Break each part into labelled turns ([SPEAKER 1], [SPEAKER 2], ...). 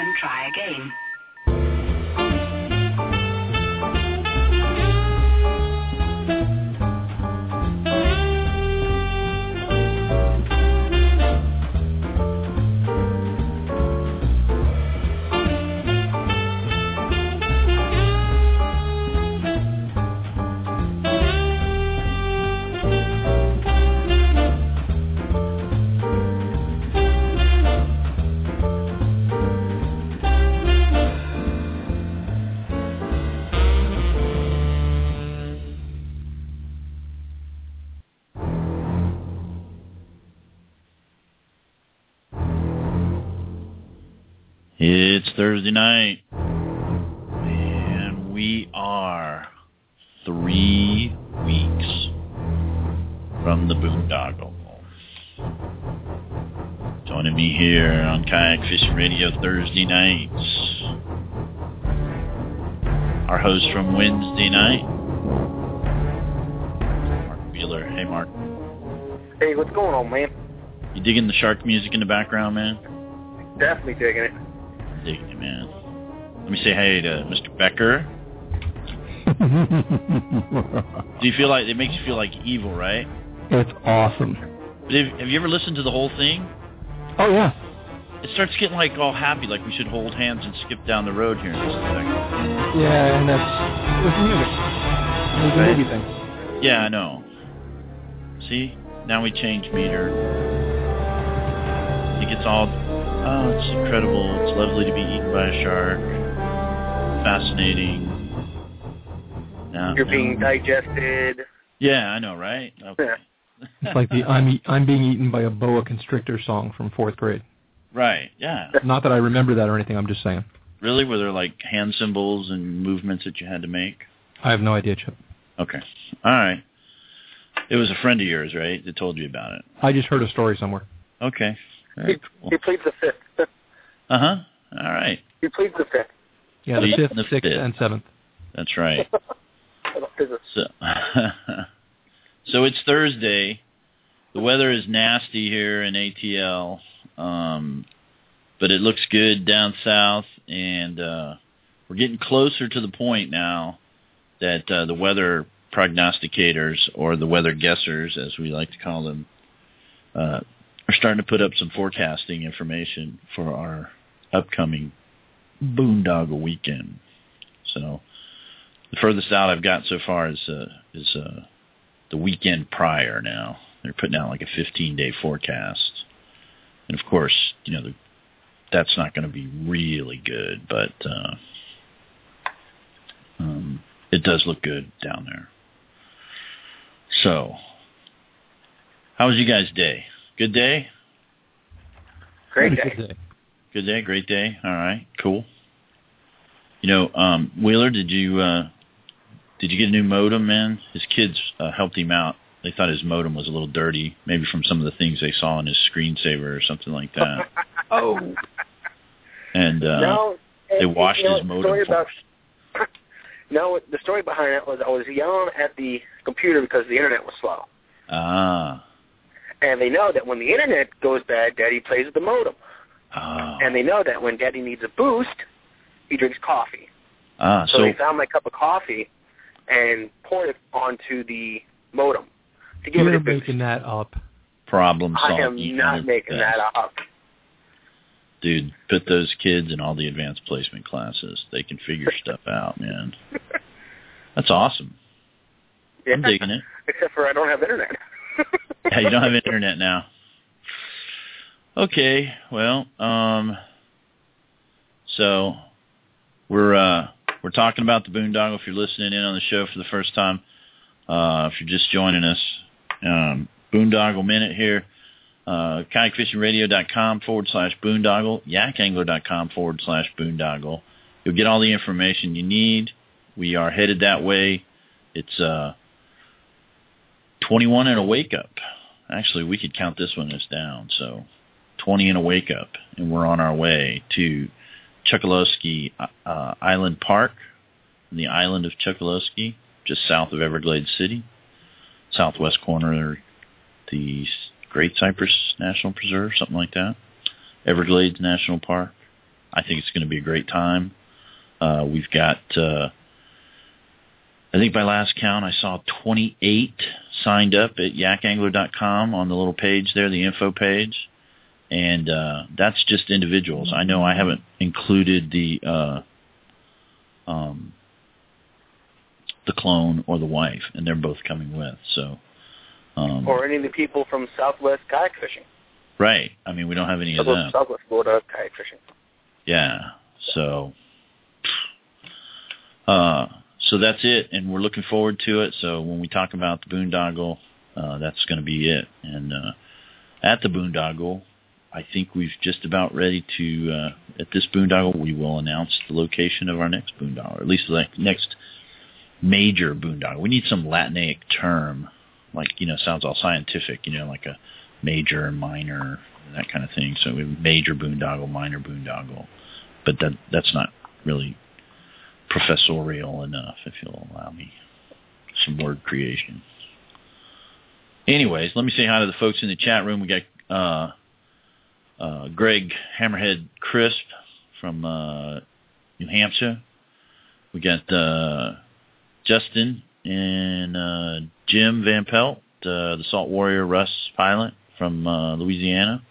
[SPEAKER 1] and try again.
[SPEAKER 2] It's Thursday night, and we are three weeks from the boondoggle. Joining me here on Kayak Fishing Radio Thursday nights, our host from Wednesday night, Mark Wheeler. Hey, Mark.
[SPEAKER 3] Hey, what's going on, man?
[SPEAKER 2] You digging the shark music in the background, man?
[SPEAKER 3] Definitely digging it.
[SPEAKER 2] Digging it, man. Let me say hey to Mr. Becker. Do you feel like it makes you feel like evil, right?
[SPEAKER 4] it's awesome.
[SPEAKER 2] But have, have you ever listened to the whole thing?
[SPEAKER 4] Oh yeah.
[SPEAKER 2] It starts getting like all happy, like we should hold hands and skip down the road here in just a second.
[SPEAKER 4] Yeah, and that's it was music. It was a
[SPEAKER 2] Right.
[SPEAKER 4] movie thing.
[SPEAKER 2] Yeah, I know. See, now we change meter. It gets all, oh, it's incredible. It's lovely to be eaten by a shark. Fascinating. Now,
[SPEAKER 3] You're
[SPEAKER 2] now-
[SPEAKER 3] being digested.
[SPEAKER 2] Yeah, I know, right? Okay.
[SPEAKER 4] It's like the I'm e- I'm being eaten by a boa constrictor song from fourth grade.
[SPEAKER 2] right. Yeah.
[SPEAKER 4] Not that I remember that or anything. I'm just saying.
[SPEAKER 2] Really? Were there like hand symbols and movements that you had to make?
[SPEAKER 4] I have no idea, Chip.
[SPEAKER 2] Okay. All right. It was a friend of yours, right, that told you about it.
[SPEAKER 4] I just heard a story somewhere.
[SPEAKER 2] Okay. Very cool.
[SPEAKER 3] He pleads the fifth.
[SPEAKER 2] Uh huh. All right.
[SPEAKER 3] He pleads the fifth.
[SPEAKER 4] Yeah, the fifth,
[SPEAKER 2] the
[SPEAKER 4] sixth,
[SPEAKER 2] fifth.
[SPEAKER 4] and seventh.
[SPEAKER 2] That's right. So, so it's Thursday. The weather is nasty here in ATL, um, but it looks good down south, and uh, we're getting closer to the point now that uh, the weather prognosticators, or the weather guessers, as we like to call them, uh, are starting to put up some forecasting information for our upcoming boondoggle weekend. So the furthest out I've got so far is uh, is uh, the weekend prior. Now they're putting out like a 15 day forecast, and of course, you know that's not going to be really good, but uh, um, it does look good down there. So, how was you guys' day? Good day.
[SPEAKER 3] Great day.
[SPEAKER 4] good day.
[SPEAKER 2] Good day, great day. All right, cool. You know, um, Wheeler, did you uh, did you get a new modem, man? His kids uh, helped him out. They thought his modem was a little dirty, maybe from some of the things they saw on his screensaver or something like that.
[SPEAKER 4] Oh,
[SPEAKER 2] And uh,
[SPEAKER 3] no,
[SPEAKER 2] they washed
[SPEAKER 3] you know,
[SPEAKER 2] his modem
[SPEAKER 3] story about, No, the story behind it was I was yelling at the computer because the internet was slow.
[SPEAKER 2] ah,
[SPEAKER 3] And they know that when the internet goes bad, Daddy plays with the modem.
[SPEAKER 2] ah,
[SPEAKER 3] And they know that when Daddy needs a boost, he drinks coffee.
[SPEAKER 2] ah.
[SPEAKER 3] So,
[SPEAKER 2] So
[SPEAKER 3] they found my cup of coffee and poured it onto the modem to give it
[SPEAKER 4] you're
[SPEAKER 3] a boost.
[SPEAKER 4] making that up.
[SPEAKER 2] problem
[SPEAKER 3] solving.
[SPEAKER 2] I
[SPEAKER 3] am
[SPEAKER 2] You
[SPEAKER 3] not
[SPEAKER 2] did
[SPEAKER 3] making that up.
[SPEAKER 2] Dude, put those kids in all the advanced placement classes. They can figure stuff out, man. That's awesome.
[SPEAKER 3] Yeah.
[SPEAKER 2] I'm digging it.
[SPEAKER 3] Except for I don't have internet.
[SPEAKER 2] Yeah, you don't have internet now. Okay, well, um, so we're uh, we're talking about the boondoggle. If you're listening in on the show for the first time, uh, if you're just joining us, um, boondoggle minute here. Uh, kayakfishingradio.com forward slash boondoggle, yakangler.com forward slash boondoggle. You'll get all the information you need. We are headed that way. It's uh, 21 and a wake up. Actually, we could count this one as down. So 20 and a wake up, and we're on our way to Chokoloskee uh, Island Park, the island of Chokoloskee, just south of Everglades City, southwest corner of the Great Cypress National Preserve, something like that. Everglades National Park. I think it's going to be a great time. Uh, we've got, uh, I think by last count, I saw 28 signed up at yakangler.com on the little page there, the info page. And uh, that's just individuals. I know I haven't included the uh, um, the clone or the wife, and they're both coming with. So, um,
[SPEAKER 3] or any of the people from Southwest kayak fishing.
[SPEAKER 2] Right. I mean, we don't have any
[SPEAKER 3] Southwest,
[SPEAKER 2] of them.
[SPEAKER 3] Southwest Florida kayak fishing.
[SPEAKER 2] Yeah. So, uh, so that's it, and we're looking forward to it. So when we talk about the boondoggle, uh, that's going to be it. And uh, at the boondoggle, I think we've just about ready to. Uh, at this boondoggle, we will announce the location of our next boondoggle, or at least the next major boondoggle. We need some Latinaic term, like you know, sounds all scientific. You know, like a major minor, that kind of thing. So we have major boondoggle, minor boondoggle, but that that's not really professorial enough, if you'll allow me some word creation. Anyways, let me say hi to the folks in the chat room. We got uh, uh, Greg Hammerhead Crisp from uh, New Hampshire. We got uh, Justin and uh, Jim Van Pelt, uh, the Salt Warrior Russ pilot from Louisiana.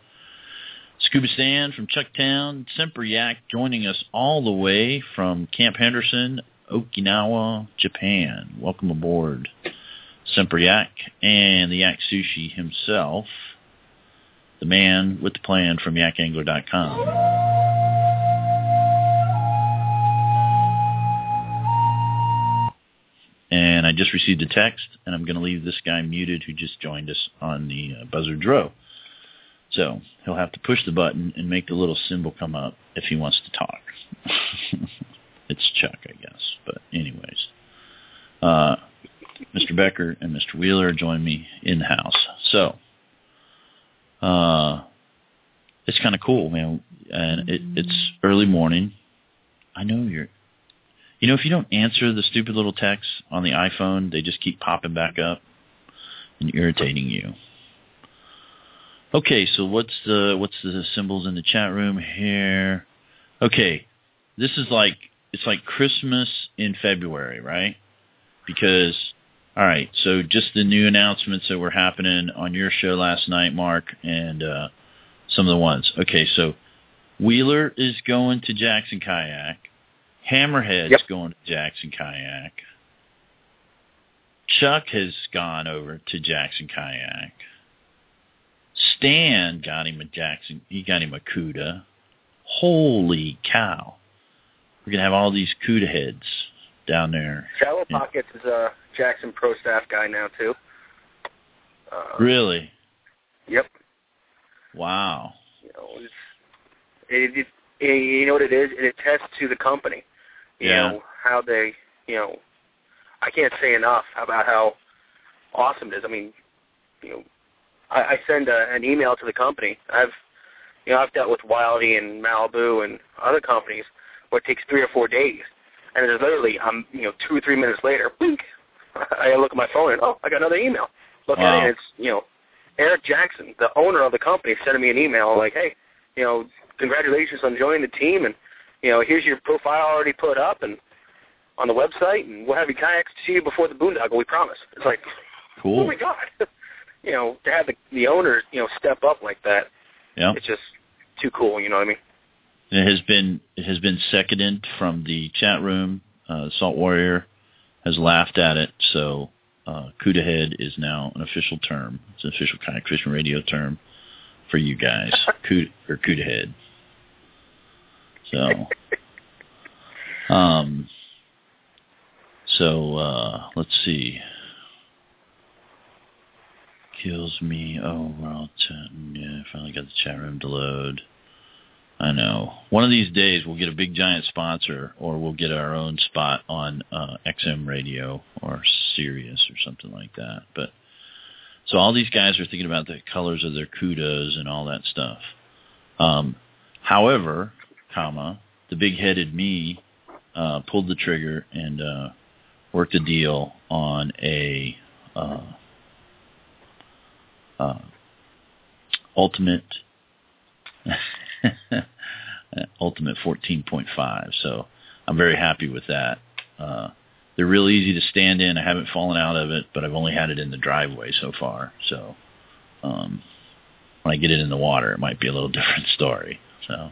[SPEAKER 2] Scuba Stan from Chucktown, Semper Yak joining us all the way from Camp Henderson, Okinawa, Japan. Welcome aboard, Semper Yak, and the Yak Sushi himself, the man with the plan from yakangler.com. And I just received a text, and I'm going to leave this guy muted who just joined us on the uh, Buzzard Row. So he'll have to push the button and make the little symbol come up if he wants to talk. it's Chuck, I guess. But anyways, uh, Mr. Becker and Mr. Wheeler join me in the house. So uh, it's kind of cool, man. And it, it's early morning. I know you're. You know, if you don't answer the stupid little texts on the iPhone, they just keep popping back up and irritating you. Okay, so what's the what's the symbols in the chat room here? Okay, this is like it's like Christmas in February, right? Because all right, so just the new announcements that were happening on your show last night, Mark, and uh, some of the ones. Okay, so Wheeler is going to Jackson Kayak. Hammerhead's
[SPEAKER 3] Yep.
[SPEAKER 2] going to Jackson Kayak. Chuck has gone over to Jackson Kayak. Stan Johnny him a Jackson. He got him a Holy cow! We're gonna have all these CUDA heads down there.
[SPEAKER 3] Shallow
[SPEAKER 2] Yeah.
[SPEAKER 3] Pockets is a Jackson Pro staff guy now too. Uh,
[SPEAKER 2] Really?
[SPEAKER 3] Yep.
[SPEAKER 2] Wow.
[SPEAKER 3] You know, it's, it, it, it, you know what it is? It attests to the company. You
[SPEAKER 2] Yeah.
[SPEAKER 3] know how they, you know, I can't say enough about how awesome it is. I mean, you know, I, I send a, an email to the company. I've, you know, I've dealt with Wildy and Malibu and other companies where it takes three or four days, and it's literally, I'm, you know, two or three minutes later, blink. I look at my phone and oh, I got another email. Look at it, and it's, you know, Eric Jackson, the owner of the company, sending me an email like, hey, you know, congratulations on joining the team, and you know, here's your profile already put up and on the website, and we'll have your kayaks to you before the boondoggle. We promise. It's like,
[SPEAKER 2] Cool.
[SPEAKER 3] oh my god, you know, to have the the owner, you know, step up like that,
[SPEAKER 2] Yeah.
[SPEAKER 3] it's just too cool. You know what I mean?
[SPEAKER 2] It has been it has been seconded from the chat room. Uh, Salt Warrior has laughed at it, so uh, CUDA head is now an official term. It's an official kayak fishing radio term for you guys. CUDA or CUDA head. So, um, so uh, let's see. Kills me. Oh, we're all chatting. Yeah, finally got the chat room to load. I know. One of these days we'll get a big giant sponsor, or we'll get our own spot on uh, XM Radio or Sirius or something like that. But so all these guys are thinking about the colors of their Cudas and all that stuff. Um, however, comma the big-headed me uh, pulled the trigger and uh, worked a deal on a uh, uh, ultimate Ultimate 14.5. So I'm very happy with that. Uh, they're real easy to stand in. I haven't fallen out of it, but I've only had it in the driveway so far. So um, when I get it in the water, it might be a little different story. So,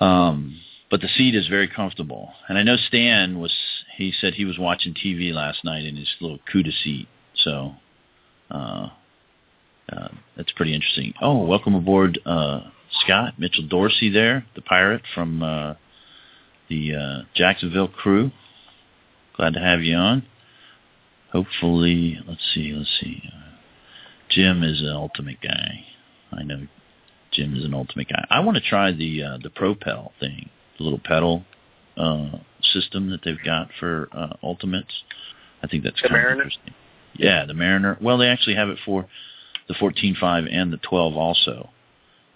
[SPEAKER 2] um, but the seat is very comfortable, and I know Stan was. He said he was watching TV last night in his little CUDA seat. So, uh, uh, that's pretty interesting. Oh, welcome aboard, uh, Scott Mitchell Dorsey there, the pirate from uh, the uh, Jacksonville crew. Glad to have you on. Hopefully, let's see, let's see. Uh, Jim is an ultimate guy. I know Jim is an ultimate guy. I want to try the uh, the Propel thing, the little pedal uh, system that they've got for uh, ultimates. I think that's
[SPEAKER 3] The
[SPEAKER 2] kind of interesting. Yeah, the Mariner. Well, they actually have it for the 14.5 and the 12 also.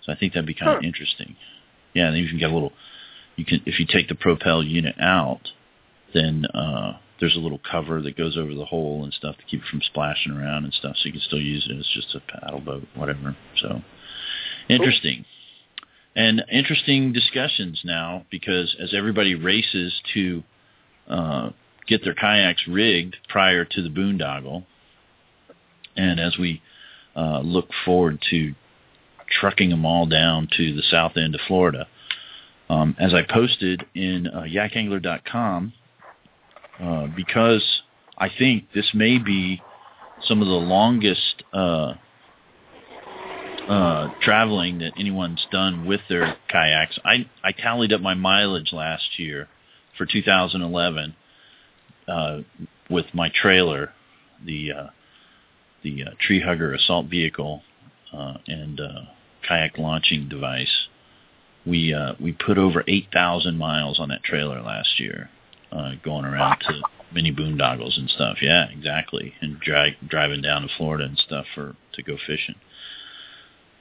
[SPEAKER 2] So I think that'd be kind of interesting. Yeah, and you can get a little. You can if you take the Propel unit out, then uh, there's a little cover that goes over the hole and stuff to keep it from splashing around and stuff. So you can still use it as just a paddle boat, whatever. So interesting. And interesting discussions now because as everybody races to uh, get their kayaks rigged prior to the boondoggle, and as we uh, look forward to trucking them all down to the south end of Florida, um, as I posted in uh, yakangler.com, uh, because I think this may be some of the longest uh, uh, traveling that anyone's done with their kayaks. I, I tallied up my mileage last year for 2011 uh, with my trailer, the uh, the uh, tree hugger assault vehicle uh, and uh, kayak launching device. We uh, we put over 8,000 miles on that trailer last year, uh, going around to mini boondoggles and stuff. Yeah, exactly, and dri- driving down to Florida and stuff for to go fishing.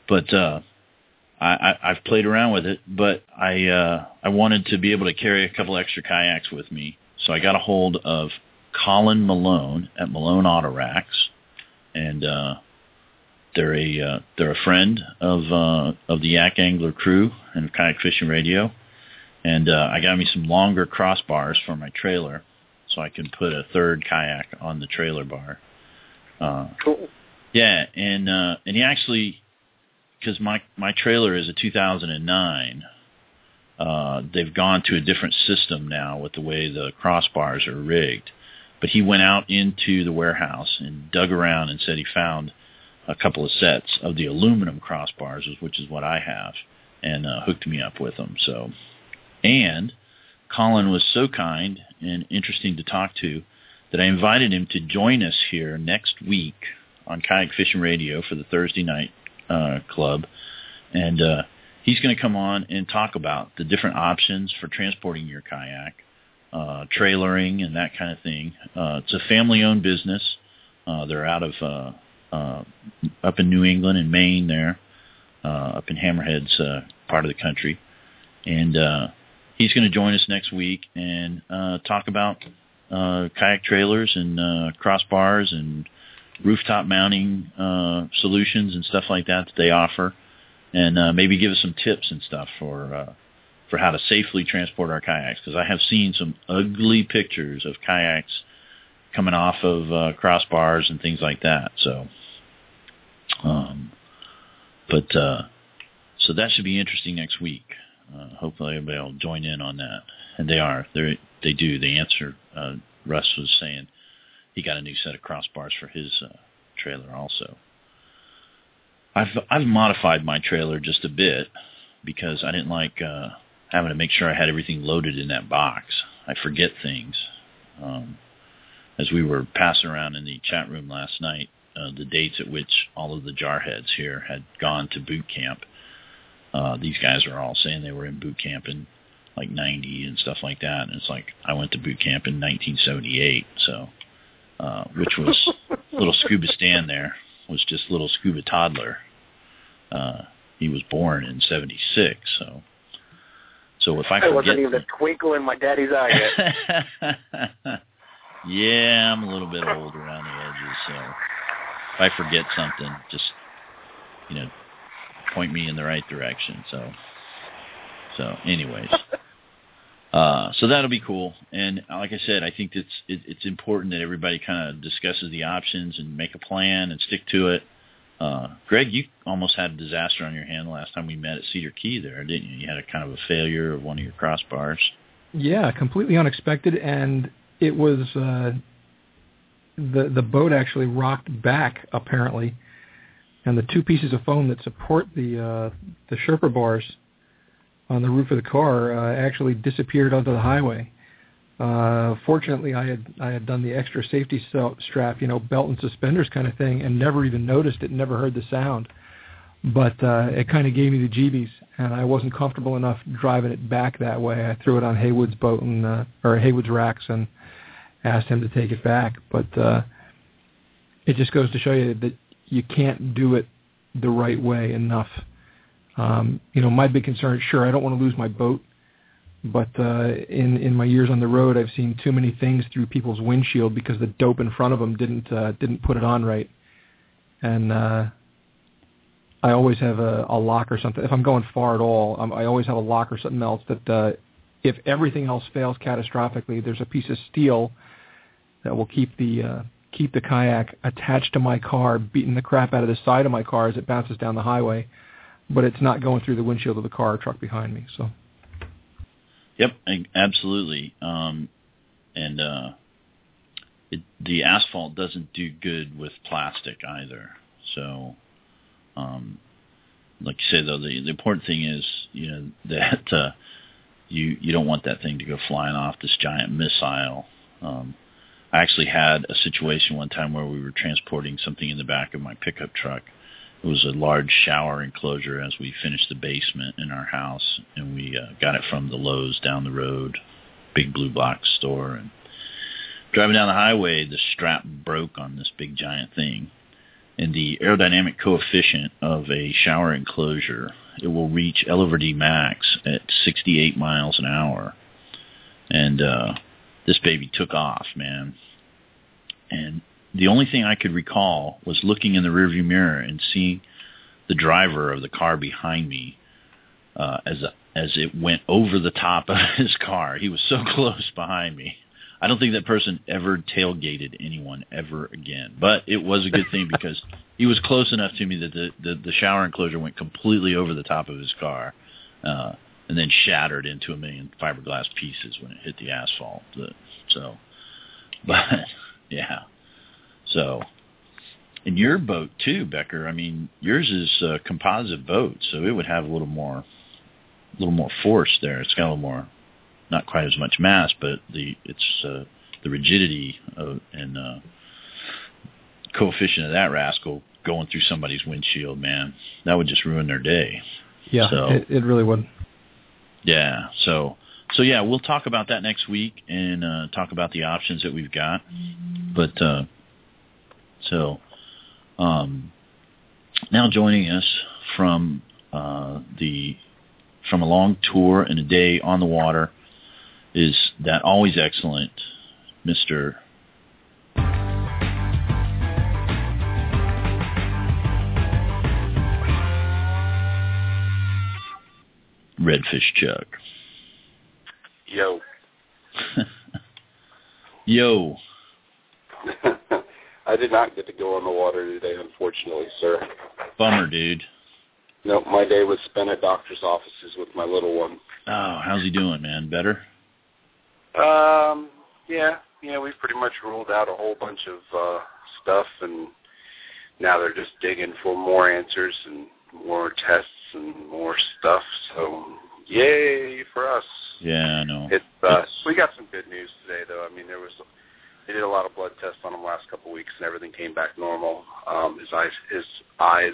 [SPEAKER 2] But uh, I, I, I've played around with it, but I uh, I wanted to be able to carry a couple extra kayaks with me, so I got a hold of Colin Malone at Malone Auto Racks, and uh, they're a uh, they're a friend of uh, of the Yak Angler crew and Kayak Fishing Radio, and uh, I got me some longer crossbars for my trailer, so I can put a third kayak on the trailer bar. Uh,
[SPEAKER 3] Cool.
[SPEAKER 2] yeah, and uh, and he actually, because my my trailer is a 2009. Uh, they've gone to a different system now with the way the crossbars are rigged. But he went out into the warehouse and dug around and said he found a couple of sets of the aluminum crossbars, which is what I have, and uh, hooked me up with them. So, and Colin was so kind and interesting to talk to that I invited him to join us here next week on Kayak Fishing Radio for the Thursday night uh, club, and uh, he's going to come on and talk about the different options for transporting your kayak, uh, trailering, and that kind of thing. Uh, it's a family-owned business. Uh, they're out of uh, uh, up in New England and Maine there, uh, up in Hammerhead's uh, part of the country, and uh, he's going to join us next week and uh, talk about uh, kayak trailers and uh, crossbars and rooftop mounting uh, solutions and stuff like that that they offer, and uh, maybe give us some tips and stuff for uh, for how to safely transport our kayaks. Because I have seen some ugly pictures of kayaks coming off of uh, crossbars and things like that. So, um, but uh, so that should be interesting next week. Uh, hopefully everybody will join in on that, and they are. They they do. They answer. Uh, Russ was saying he got a new set of crossbars for his uh, trailer also. I've I've modified my trailer just a bit because I didn't like uh, having to make sure I had everything loaded in that box. I forget things. Um, as we were passing around in the chat room last night, uh, the dates at which all of the jarheads here had gone to boot camp. Uh, these guys are all saying they were in boot camp in like 90 and stuff like that. And it's like, I went to boot camp in 1978. So, uh, which was little scuba Stan there was just little scuba toddler. Uh, he was born in 76. So, so if I
[SPEAKER 3] There wasn't even a twinkle in my daddy's eye yet.
[SPEAKER 2] yeah, I'm a little bit old around the edges, so if I forget something, just you know, point me in the right direction. So, so anyways, uh, so that'll be cool. And like I said, I think it's it, it's important that everybody kind of discusses the options and make a plan and stick to it. Uh, Greg, you almost had a disaster on your hand last time we met at Cedar Key there, didn't you? You had a kind of a failure of one of your crossbars.
[SPEAKER 4] Yeah, completely unexpected, and it was uh, the the boat actually rocked back apparently, and the two pieces of foam that support the uh, the Sherpa bars on the roof of the car uh, actually disappeared onto the highway. Uh, fortunately, I had I had done the extra safety strap, you know, belt and suspenders kind of thing, and never even noticed it, never heard the sound. But uh, it kind of gave me the jeebies, and I wasn't comfortable enough driving it back that way. I threw it on Haywood's boat and uh, or Haywood's racks and asked him to take it back. But uh, it just goes to show you that you can't do it the right way enough. Um, you know, my big concern, sure, I don't want to lose my boat but uh, in in my years on the road, I've seen too many things through people's windshield because the dope in front of them didn't uh, didn't put it on right, and uh, I always have a, a lock or something. If I'm going far at all, um, I always have a lock or something else that uh, if everything else fails catastrophically, there's a piece of steel that will keep the uh, keep the kayak attached to my car, beating the crap out of the side of my car as it bounces down the highway, but it's not going through the windshield of the car or truck behind me. So.
[SPEAKER 2] Yep, absolutely. Um, and uh, it, the asphalt doesn't do good with plastic either. So, um, like you say though, the, the important thing is you know that uh, you you don't want that thing to go flying off this giant missile. Um, I actually had a situation one time where we were transporting something in the back of my pickup truck, it was a large shower enclosure as we finished the basement in our house, and we uh, got it from the Lowe's down the road, big blue box store. And driving down the highway, the strap broke on this big giant thing, and the aerodynamic coefficient of a shower enclosure it will reach L over D max at 68 miles an hour, and uh, this baby took off, man. And the only thing I could recall was looking in the rearview mirror and seeing the driver of the car behind me uh, as a, as it went over the top of his car. He was so close behind me. I don't think that person ever tailgated anyone ever again. But it was a good thing because he was close enough to me that the, the, the shower enclosure went completely over the top of his car uh, and then shattered into a million fiberglass pieces when it hit the asphalt. So, but yeah. So, and your boat too, Becker. I mean, yours is a composite boat, so it would have a little more, a little more force there. It's got a little more, not quite as much mass, but the it's uh, the rigidity of, and uh, coefficient of that rascal going through somebody's windshield, man, that would just ruin their day.
[SPEAKER 4] Yeah, so, it, it really would.
[SPEAKER 2] Yeah, so so yeah, we'll talk about that next week and uh, talk about the options that we've got. But uh, so um, now joining us from uh, the from a long tour and a day on the water is that always excellent Mr. Redfish Chuck.
[SPEAKER 1] Yo.
[SPEAKER 2] Yo.
[SPEAKER 1] I did not get to go on the water today, unfortunately, sir.
[SPEAKER 2] Bummer, dude.
[SPEAKER 1] No, my day was spent at doctor's offices with my little one.
[SPEAKER 2] Oh, how's he doing, man? Better?
[SPEAKER 1] Um, yeah, yeah. We've pretty much ruled out a whole bunch of uh stuff, and now they're just digging for more answers and more tests and more stuff. So, yay for us!
[SPEAKER 2] Yeah, I know.
[SPEAKER 1] It's uh, we got some good news today, though. I mean, there was they did a lot of blood tests on him last couple of weeks, and everything came back normal. Um, his eyes, his eyes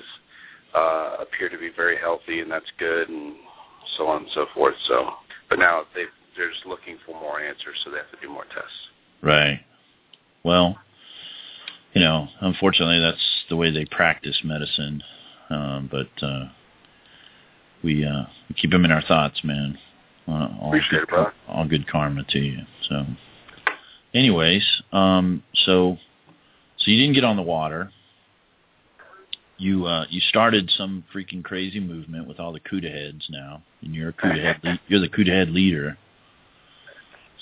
[SPEAKER 1] uh, appear to be very healthy, and that's good, and so on and so forth. So, but now they they're just looking for more answers, so they have to do more tests.
[SPEAKER 2] Right. Well, you know, unfortunately, that's the way they practice medicine. Um, but uh, we uh, keep him in our thoughts, man.
[SPEAKER 1] Uh, all Appreciate good, it, bro.
[SPEAKER 2] All good karma to you. So anyways, um, so so you didn't get on the water. you uh, you started some freaking crazy movement with all the CUDA heads now, and you're a CUDA head. Le- you're the CUDA head leader.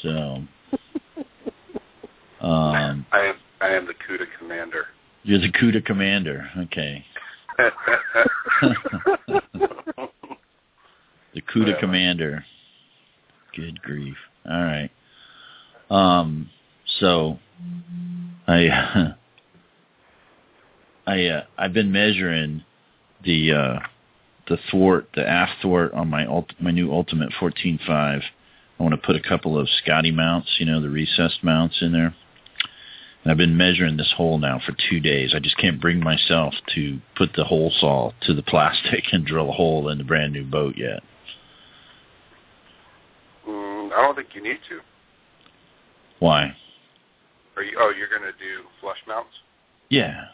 [SPEAKER 2] So, um,
[SPEAKER 1] I am I am the CUDA commander.
[SPEAKER 2] You're the CUDA commander. Okay. the CUDA
[SPEAKER 1] Yeah.
[SPEAKER 2] commander. Good grief. All right. Um. So, I I uh, I've been measuring the uh, the thwart, the aft thwart on my ult- my new Ultimate 14.5. I want to put a couple of Scotty mounts, you know, the recessed mounts in there. And I've been measuring this hole now for two days. I just can't bring myself to put the hole saw to the plastic and drill a hole in the brand new boat yet.
[SPEAKER 1] mm, I don't think you need to.
[SPEAKER 2] Why?
[SPEAKER 1] Are you? Oh, you're going to do flush mounts?
[SPEAKER 2] Yeah.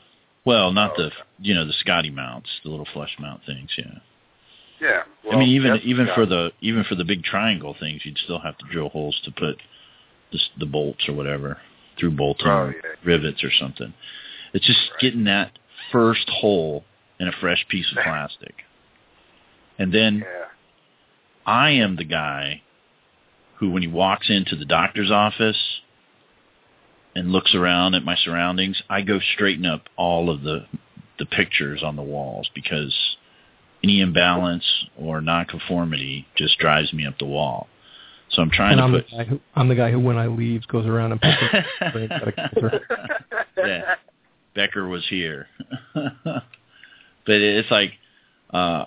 [SPEAKER 2] Well, not
[SPEAKER 1] Oh,
[SPEAKER 2] the
[SPEAKER 1] okay.
[SPEAKER 2] you know the Scotty mounts, the little flush mount things. Yeah.
[SPEAKER 1] Yeah. Well,
[SPEAKER 2] I mean, even even for the even for the big triangle things, you'd still have to drill holes to put the, the bolts or whatever through bolting
[SPEAKER 1] Oh, yeah.
[SPEAKER 2] rivets or something. It's just
[SPEAKER 1] Right.
[SPEAKER 2] getting that first hole in a fresh piece of plastic, and then
[SPEAKER 1] Yeah.
[SPEAKER 2] I am the guy who, when he walks into the doctor's office and looks around at my surroundings, I go straighten up all of the the pictures on the walls because any imbalance or nonconformity just drives me up the wall. So I'm trying
[SPEAKER 4] and I'm
[SPEAKER 2] to
[SPEAKER 4] the
[SPEAKER 2] put
[SPEAKER 4] guy who I'm the guy who when I leave goes around and puts it. Brain got a cancer.
[SPEAKER 2] Yeah. Becker was here. but it's like uh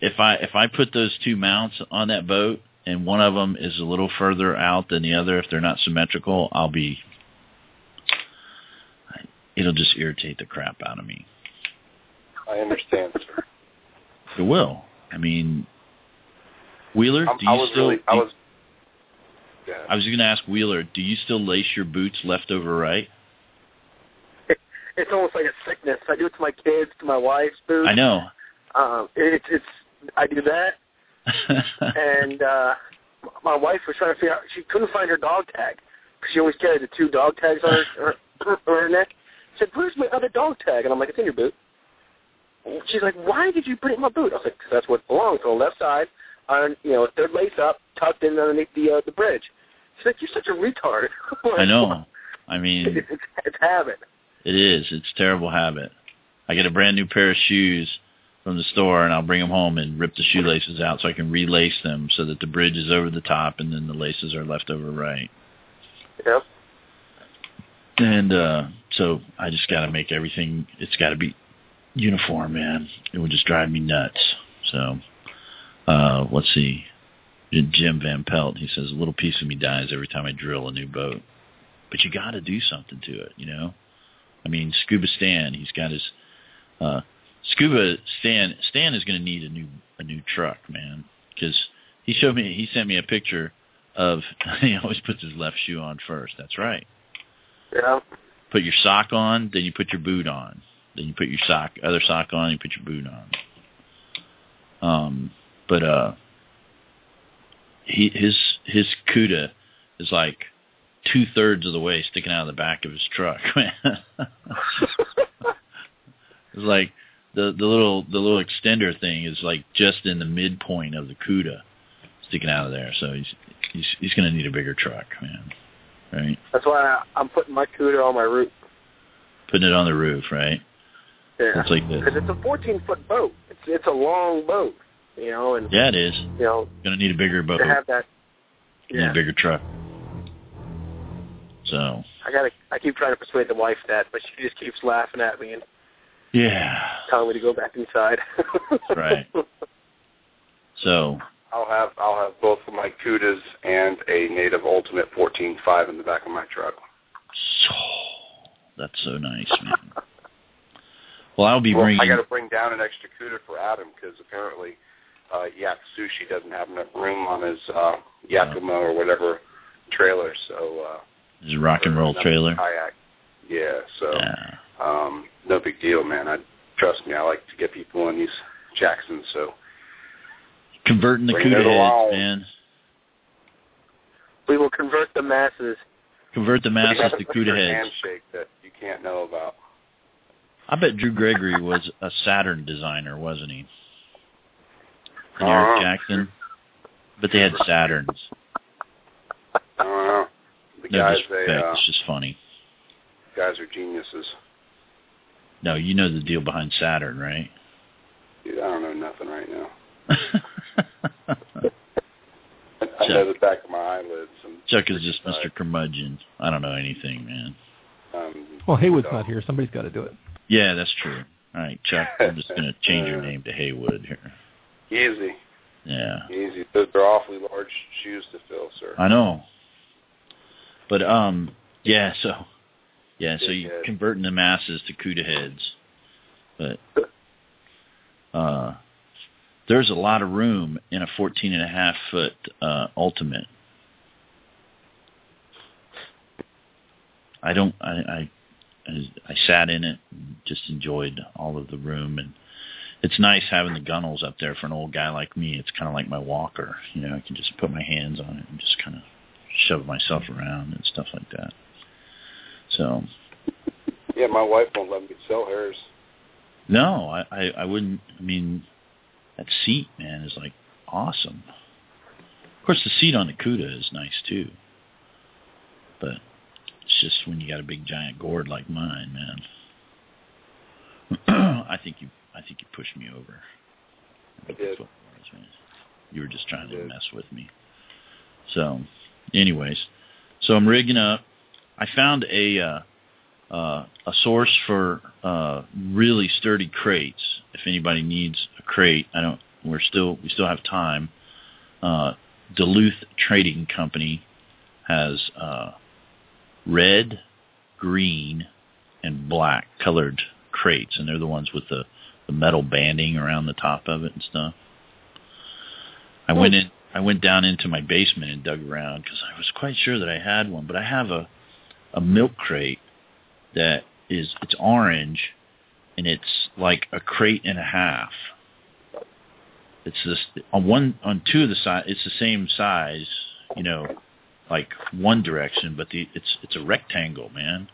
[SPEAKER 2] if I if I put those two mounts on that boat and one of them is a little further out than the other if they're not symmetrical, I'll be it'll just irritate the crap out of me.
[SPEAKER 1] I understand, sir.
[SPEAKER 2] It will. I mean Wheeler,
[SPEAKER 1] I'm-
[SPEAKER 2] do you
[SPEAKER 1] I was
[SPEAKER 2] still
[SPEAKER 1] really. I was. Yeah.
[SPEAKER 2] I was going to ask Wheeler, do you still lace your boots left over right?
[SPEAKER 3] it's almost like a sickness. I do it to my kids, to my wife's boots.
[SPEAKER 2] I know.
[SPEAKER 3] Um, it's it's I do that, and uh, my wife was trying to figure out. She couldn't find her dog tag because she always carried the two dog tags on her, her, her, her neck. Said, "Where's my other dog tag?" And I'm like, "It's in your boot." And she's like, "Why did you put it in my boot?" I was like, "Cause that's what belongs on the left side, on you know, third lace up, tucked in underneath the uh, the bridge." She's like, "You're such a retard." Like,
[SPEAKER 2] I know. I mean,
[SPEAKER 3] It's, it's, it's habit.
[SPEAKER 2] It is. It's a terrible habit. I get a brand new pair of shoes from the store and I'll bring them home and rip the shoelaces out so I can relace them so that the bridge is over the top and then the laces are left over right.
[SPEAKER 3] Yep.
[SPEAKER 2] And uh so I just got to make everything it's got to be uniform, man. It would just drive me nuts. So uh let's see. Jim Van Pelt, he says a little piece of me dies every time I drill a new boat. But you got to do something to it, you know? I mean, Scuba Stan, he's got his uh Scuba Stan Stan is going to need a new a new truck, man, cuz he showed me he sent me a picture of he always puts his left shoe on first. That's right.
[SPEAKER 3] Yeah.
[SPEAKER 2] Put your sock on, then you put your boot on. Then you put your sock other sock on, you put your boot on. Um but uh he his his CUDA is like two thirds of the way sticking out of the back of his truck, it's like the the little the little extender thing is like just in the midpoint of the CUDA sticking out of there. So he's he's he's gonna need a bigger truck, man. Right?
[SPEAKER 3] That's why I, I'm putting my Cuda on my roof.
[SPEAKER 2] Putting it on the roof, right?
[SPEAKER 3] Yeah.
[SPEAKER 2] It's like.
[SPEAKER 3] Because it's a 14 foot boat. It's it's a long boat, you know, and
[SPEAKER 2] Yeah, it is.
[SPEAKER 3] you know
[SPEAKER 2] Gonna need a bigger boat.
[SPEAKER 3] to have that.
[SPEAKER 2] Need a
[SPEAKER 3] Yeah.
[SPEAKER 2] bigger truck. So
[SPEAKER 3] I gotta. I keep trying to persuade the wife that, but she just keeps laughing at me and
[SPEAKER 2] yeah.
[SPEAKER 3] telling me to go back inside.
[SPEAKER 2] Right. So
[SPEAKER 1] I'll have I'll have both of my Cudas and a Native Ultimate 14.5 in the back of my truck.
[SPEAKER 2] so that's so nice, man. Well, I'll be
[SPEAKER 1] Well,
[SPEAKER 2] bringing.
[SPEAKER 1] I got to bring down an extra Cuda for Adam because apparently uh, Yak Sushi doesn't have enough room on his uh, Yakima or whatever trailer. So uh,
[SPEAKER 2] his Rack and Roll trailer.
[SPEAKER 1] Kayak. Yeah. So
[SPEAKER 2] Yeah.
[SPEAKER 1] um, no big deal, man. I trust me. I like to get people on these Jacksons. So
[SPEAKER 2] Converting the
[SPEAKER 1] Bring
[SPEAKER 2] CUDA heads, man.
[SPEAKER 3] we will convert the masses.
[SPEAKER 2] Convert the masses to CUDA heads.
[SPEAKER 1] handshake that you can't know about.
[SPEAKER 2] I bet Drew Gregory was a Saturn designer, wasn't he? And Eric Jackson. But they had Saturns.
[SPEAKER 1] I don't know. The
[SPEAKER 2] No
[SPEAKER 1] guys,
[SPEAKER 2] disrespect.
[SPEAKER 1] they uh,
[SPEAKER 2] It's just funny.
[SPEAKER 1] guys are geniuses.
[SPEAKER 2] No, you know the deal behind Saturn, right?
[SPEAKER 1] Dude, I don't know nothing right now. I know the back of my eyelids. And
[SPEAKER 2] Chuck is just Mr. Curmudgeon. I don't know anything, man.
[SPEAKER 1] Um,
[SPEAKER 4] Well, Haywood's
[SPEAKER 1] so-
[SPEAKER 4] not here. Somebody's got to do it.
[SPEAKER 2] Yeah, that's true. All right, Chuck, I'm just going to change your name to Haywood here.
[SPEAKER 1] Easy,
[SPEAKER 2] Yeah.
[SPEAKER 1] easy. Those are awfully large shoes to fill, sir.
[SPEAKER 2] I know. But um yeah, so yeah, so you
[SPEAKER 1] Yeah.
[SPEAKER 2] converting the masses to CUDA heads. But uh there's a lot of room in a 14 and a half foot uh ultimate. I don't I I I, sat in it and just enjoyed all of the room and it's nice having the gunnels up there for an old guy like me. It's kind of like my walker. You know, I can just put my hands on it and just kind of shove myself around and stuff like that. So
[SPEAKER 1] Yeah, my wife won't let me sell hers.
[SPEAKER 2] no, I, I I wouldn't. I mean, that seat man is like awesome. Of course, the seat on the Cuda is nice too, but it's just when you got a big giant gourd like mine, man. I think you I think you pushed me over.
[SPEAKER 1] I did.
[SPEAKER 2] You were just trying to mess with me. So, anyways, so I'm rigging up. I found a uh, uh, a source for uh, really sturdy crates. If anybody needs a crate, I don't. We're still we still have time. Uh, Duluth Trading Company has uh, red, green, and black colored crates, and they're the ones with the, the metal banding around the top of it and stuff. I went in. I went down into my basement and dug around because I was quite sure that I had one, but I have a a milk crate that is it's orange and it's like a crate and a half. It's this on one on two of the side it's the same size, you know, like one direction, but the it's it's a rectangle, man.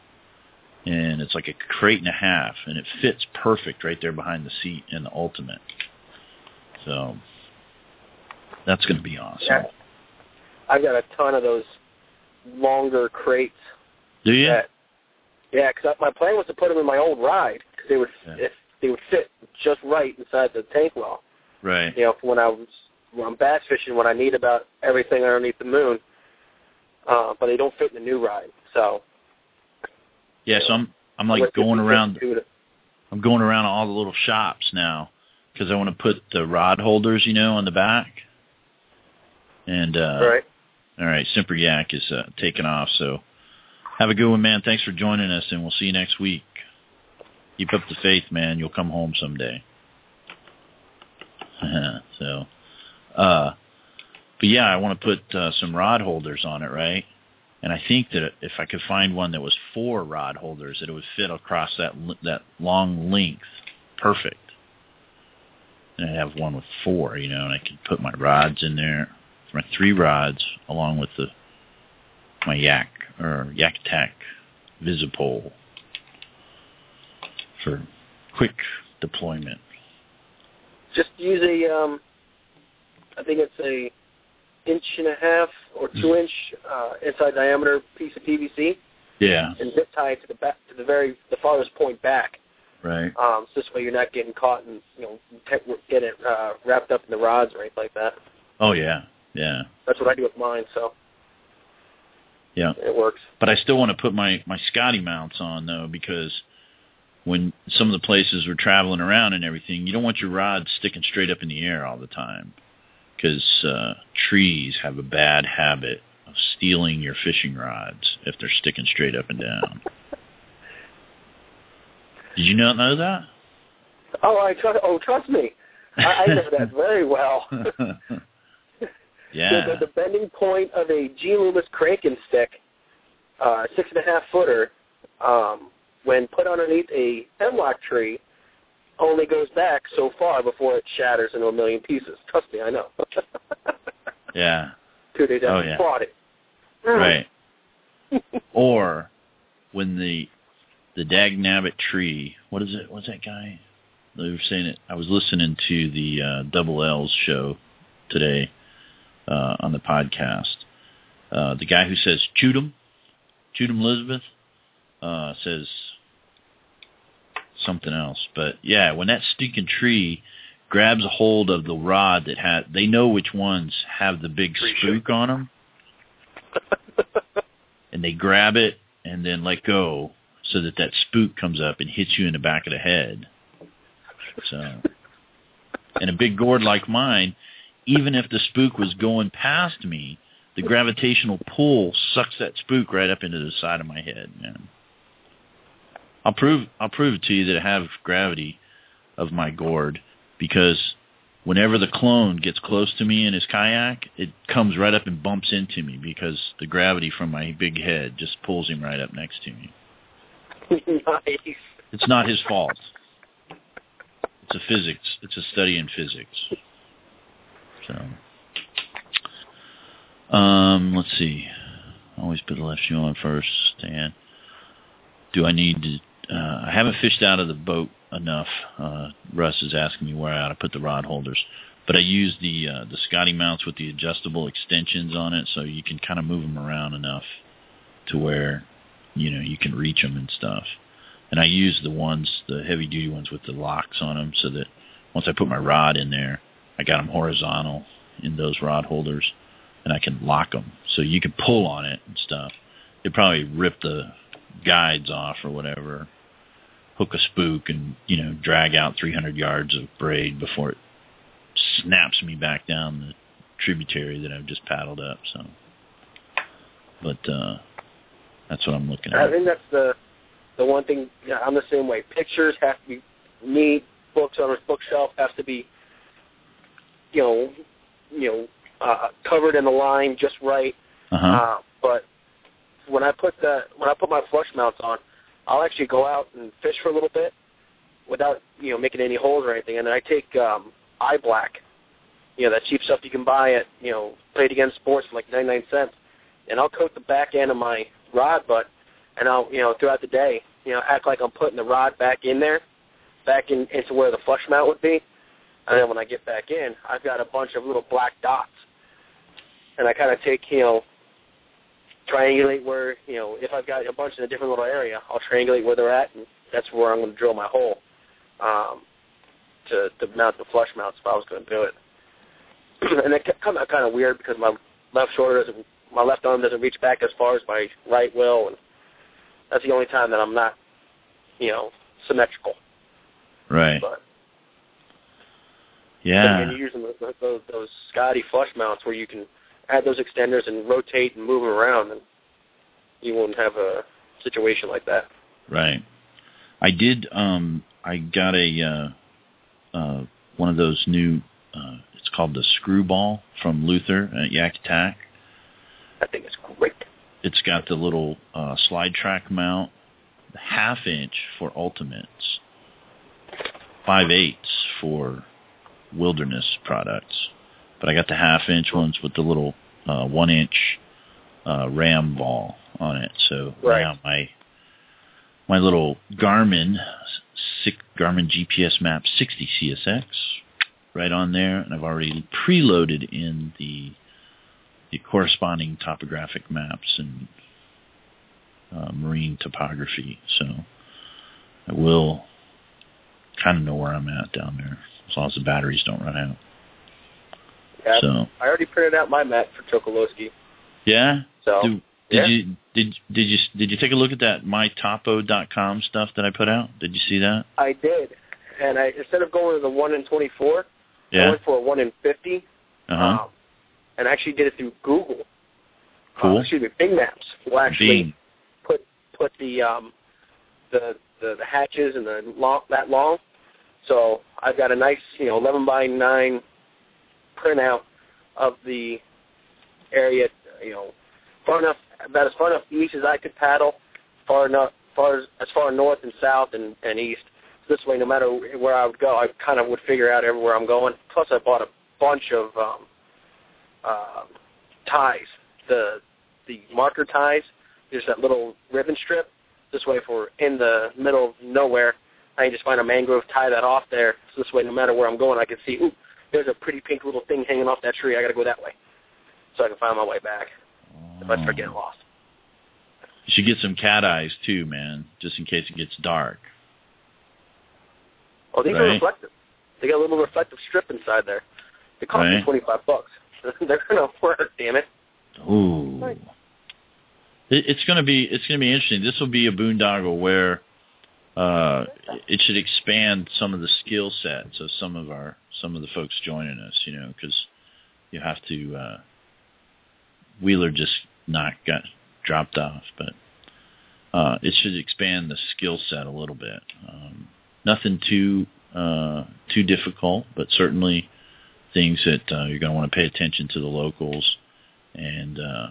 [SPEAKER 2] And it's like a crate and a half and it fits perfect right there behind the seat in the ultimate. So that's going to be awesome.
[SPEAKER 3] Yeah. I've got a ton of those longer crates.
[SPEAKER 2] Do you?
[SPEAKER 3] That, yeah, because my plan was to put them in my old ride because they would
[SPEAKER 2] Yeah.
[SPEAKER 3] if they would fit just right inside the tank well.
[SPEAKER 2] Right.
[SPEAKER 3] You know, for when I was when I'm bass fishing, when I need about everything underneath the moon, uh, but they don't fit in the new ride. So
[SPEAKER 2] Yeah, so I'm I'm like going around
[SPEAKER 3] to
[SPEAKER 2] I'm going around all the little shops now because I want to put the rod holders, you know, on the back. And uh
[SPEAKER 3] right.
[SPEAKER 2] all right, Semper Yak is uh, taking off. So have a good one, man. Thanks for joining us, and we'll see you next week. Keep up the faith, man. You'll come home someday. so, uh, but yeah, I want to put uh, some rod holders on it, right? And I think that if I could find one that was four rod holders, that it would fit across that that long length, perfect. And I have one with four, you know, and I could put my rods in there, my three rods, along with the my Yak or Yak Tech Visipole for quick deployment.
[SPEAKER 3] Just use a um, I think it's a inch and a half or two inch uh, inside diameter piece of PVC
[SPEAKER 2] Yeah,
[SPEAKER 3] and zip tie it to the back to the very the farthest point back.
[SPEAKER 2] right.
[SPEAKER 3] Um, so this way you're not getting caught and you know get it uh, wrapped up in the rods or anything like that.
[SPEAKER 2] Oh yeah, yeah,
[SPEAKER 3] That's what I do with mine, so
[SPEAKER 2] yeah.
[SPEAKER 3] it works.
[SPEAKER 2] But I still want to put my my Scotty mounts on though because when some of the places we're traveling around and everything, you don't want your rods sticking straight up in the air all the time because uh, trees have a bad habit of stealing your fishing rods if they're sticking straight up and down. Did you not know that?
[SPEAKER 3] Oh, I trust. Oh, trust me, I, I know that very well.
[SPEAKER 2] yeah.
[SPEAKER 3] the, the, the bending point of a G. Loomis cranking stick, uh, six and a half footer, um, when put underneath a hemlock tree, only goes back so far before it shatters into a million pieces. Trust me, I know.
[SPEAKER 2] Yeah.
[SPEAKER 3] Two days after
[SPEAKER 2] Oh, yeah.
[SPEAKER 3] fought it.
[SPEAKER 2] Right. or when the the Dagnabbit tree. What is it? What's that guy? They were saying it. I was listening to the uh, Double L's show today uh, on the podcast. Uh, the guy who says "Chudum," Chudum Elizabeth, uh, says something else. But yeah, when that stinking tree grabs a hold of the rod that had, they know which ones have the big spook on them, and they grab it and then let go so that that spook comes up and hits you in the back of the head. So, and a big gourd like mine, even if the spook was going past me, the gravitational pull sucks that spook right up into the side of my head, man. I'll prove I'll prove it to you that I have gravity of my gourd because whenever the clone gets close to me in his kayak, it comes right up and bumps into me because the gravity from my big head just pulls him right up next to me.
[SPEAKER 3] nice.
[SPEAKER 2] It's not his fault. It's a physics. It's a study in physics. So, um, let's see. Always put the left shoe on first, Stan. Do I need to? Uh, I haven't fished out of the boat enough. Uh, Russ is asking me where I ought to put the rod holders, but I use the uh, the Scotty mounts with the adjustable extensions on it, so you can kind of move them around enough to where you know you can reach them and stuff. And I use the ones, the heavy duty ones with the locks on them, so that once I put my rod in there, I got them horizontal in those rod holders, and I can lock them. So you can pull on it and stuff. It probably rip the guides off or whatever, hook a spook and you know drag out 300 yards of braid before it snaps me back down the tributary that I've just paddled up. So, but uh, that's what I'm looking at.
[SPEAKER 3] I think that's the the one thing. Yeah, I'm the same way. Pictures have to be neat. Books on a bookshelf have to be, you know, you know, uh, covered in a line just right.
[SPEAKER 2] Uh-huh.
[SPEAKER 3] Uh, but when I put the when I put my flush mounts on, I'll actually go out and fish for a little bit without you know making any holes or anything, and then I take um, eye black, you know that cheap stuff you can buy at you know Play It Again Sports for like 99 cents, and I'll coat the back end of my rod butt, and I'll you know throughout the day you know act like I'm putting the rod back in there, back in into where the flush mount would be, and then when I get back in, I've got a bunch of little black dots, and I kind of take you know triangulate where you know if I've got a bunch in a different little area, I'll triangulate where they're at, and that's where I'm going to drill my hole um, to to mount the flush mounts if I was going to do it. and it kind of kind of weird because my left shoulder doesn't, my left arm doesn't reach back as far as my right will, and that's the only time that I'm not, you know, symmetrical.
[SPEAKER 2] Right.
[SPEAKER 3] But
[SPEAKER 2] yeah.
[SPEAKER 3] Again, you're using those, those, those Scotty flush mounts where you can add those extenders and rotate and move them around, and you won't have a situation like that.
[SPEAKER 2] Right. I did. Um, I got a uh, uh, one of those new. Uh, it's called the Screwball from Luther at Yak Attack.
[SPEAKER 3] I think it's great.
[SPEAKER 2] It's got the little uh, slide track mount, half inch for ultimates, five eighths for wilderness products. But I got the half inch ones with the little uh, one inch uh, ram ball on it. So
[SPEAKER 3] Right.
[SPEAKER 2] now my my little Garmin six, Garmin GPS Map 60 CSX right on there, and I've already preloaded in the the corresponding topographic maps and uh, marine topography. So I will kind of know where I'm at down there as long as the batteries don't run out.
[SPEAKER 3] Yeah,
[SPEAKER 2] So
[SPEAKER 3] I already printed out my map for Chokoloskee. So
[SPEAKER 2] yeah, do, did
[SPEAKER 3] yeah.
[SPEAKER 2] you did did you did you take a look at that mytopo.com stuff that I put out? Did you see that?
[SPEAKER 3] I did, and I instead of going to the one in twenty-four, I went for a one in fifty,
[SPEAKER 2] Uh huh.
[SPEAKER 3] um, and actually did it through Google.
[SPEAKER 2] Cool.
[SPEAKER 3] Uh, excuse me, Bing Maps will actually
[SPEAKER 2] Bing.
[SPEAKER 3] put put the um the the, the hatches and the long that long. So I've got a nice you know eleven by nine printout of the area you know far enough about as far enough east as I could paddle, far enough far as, as far north and south and, and east. So this way, no matter where I would go, I kind of would figure out everywhere I'm going. Plus, I bought a bunch of um, uh, ties, the the marker ties. There's that little ribbon strip This way, if we're in the middle of nowhere, I can just find a mangrove, tie that off there. So this way, no matter where I'm going, I can see, ooh, there's a pretty pink little thing hanging off that tree. I got to go that way, so I can find my way back if I start getting lost.
[SPEAKER 2] You should get some cat eyes too, man, just in case it gets dark.
[SPEAKER 3] Oh, these
[SPEAKER 2] Right.
[SPEAKER 3] are reflective. They got a little reflective strip inside there. They cost me twenty five bucks. They're gonna work, damn it.
[SPEAKER 2] Ooh.
[SPEAKER 3] Right.
[SPEAKER 2] It, it's gonna be it's gonna be interesting. This will be a boondoggle where uh, it should expand some of the skill sets of some of our some of the folks joining us. You know, because you have to. Uh, Wheeler just not got dropped off, but uh, it should expand the skill set a little bit. Um, nothing too uh, too difficult, but certainly things that uh, you're going to want to pay attention to the locals, and uh,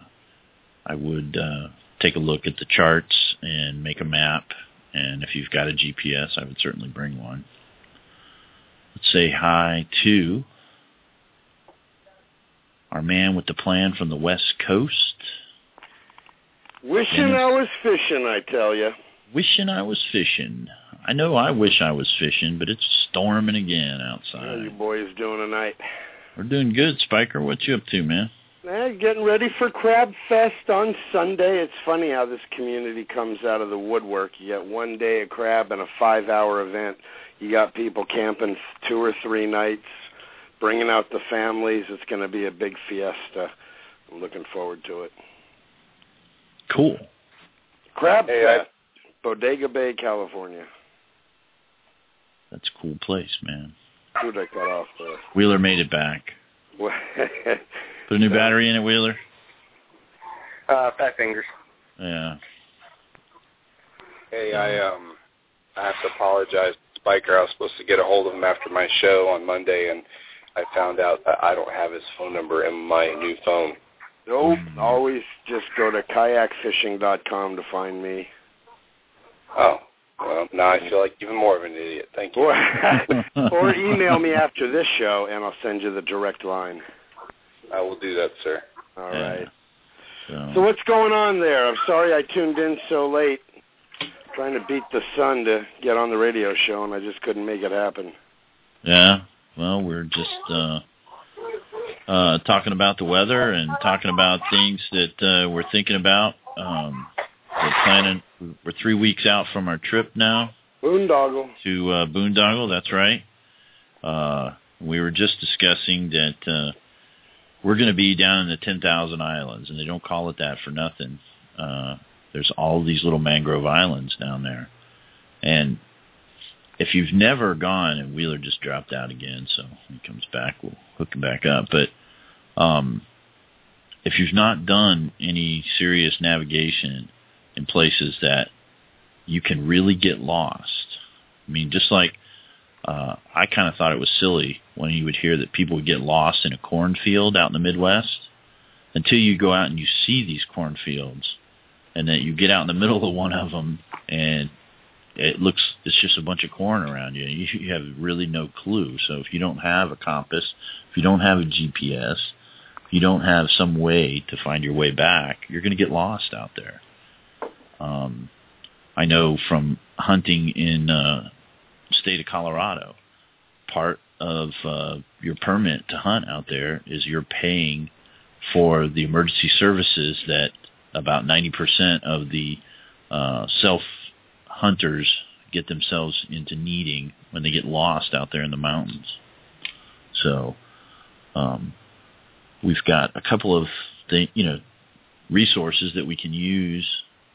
[SPEAKER 2] I would uh, take a look at the charts and make a map. And if you've got a GPS, I would certainly bring one. Let's say hi to our man with the plan from the West Coast.
[SPEAKER 5] Wishing
[SPEAKER 2] Dennis.
[SPEAKER 5] I was fishing, I tell you.
[SPEAKER 2] Wishing I was fishing. I know I wish I was fishing, but it's storming again outside.
[SPEAKER 5] How you boys doing tonight?
[SPEAKER 2] We're doing good, Spiker. What you up to, man?
[SPEAKER 5] Eh, getting ready for Crab Fest on Sunday. It's funny how this community comes out of the woodwork. You get one day of crab and a five-hour event. You got people camping two or three nights, bringing out the families. It's going to be a big fiesta. I'm looking forward to it.
[SPEAKER 2] Cool.
[SPEAKER 5] Crab
[SPEAKER 1] Hey, I-
[SPEAKER 5] Fest, Bodega Bay, California.
[SPEAKER 2] That's a cool place, man.
[SPEAKER 5] Who'd I cut off there?
[SPEAKER 2] Wheeler made it back. Put a new battery in it, Wheeler.
[SPEAKER 3] Uh, fat fingers.
[SPEAKER 2] Yeah.
[SPEAKER 1] Hey, I um, I have to apologize, to Spiker. I was supposed to get a hold of him after my show on Monday, and I found out that I don't have his phone number in my new phone.
[SPEAKER 5] Nope. Always just go to kayakfishing.com to find me.
[SPEAKER 1] Oh, well, now I feel like even more of an idiot. Thank you.
[SPEAKER 5] Or, or email me after this show, and I'll send you the direct line.
[SPEAKER 1] I will do that, sir.
[SPEAKER 5] All
[SPEAKER 2] Yeah.
[SPEAKER 5] right.
[SPEAKER 2] So,
[SPEAKER 5] So what's going on there? I'm sorry I tuned in so late. Trying to beat the sun to get on the radio show, and I just couldn't make it happen.
[SPEAKER 2] yeah. Well, we're just uh uh talking about the weather and talking about things that uh we're thinking about. Um we're planning we're 3 weeks out from our trip now
[SPEAKER 5] Boondoggle.
[SPEAKER 2] to uh Boondoggle, that's right. Uh we were just discussing that uh we're going to be down in the 10,000 islands and they don't call it that for nothing. Uh there's all these little mangrove islands down there. And if you've never gone, and Wheeler just dropped out again, so he comes back, we'll hook him back up. But um, if you've not done any serious navigation in places that you can really get lost, I mean, just like uh, I kind of thought it was silly when you would hear that people would get lost in a cornfield out in the Midwest until you go out and you see these cornfields and that you get out in the middle of one of them and it looks it's just a bunch of corn around you. You, you have really no clue. So if you don't have a compass, if you don't have a GPS, if you don't have some way to find your way back, you're going to get lost out there. Um, I know from hunting in uh, state of Colorado, part of uh, your permit to hunt out there is you're paying for the emergency services that about 90% of the uh, self hunters get themselves into needing when they get lost out there in the mountains. So um, we've got a couple of th- you know resources that we can use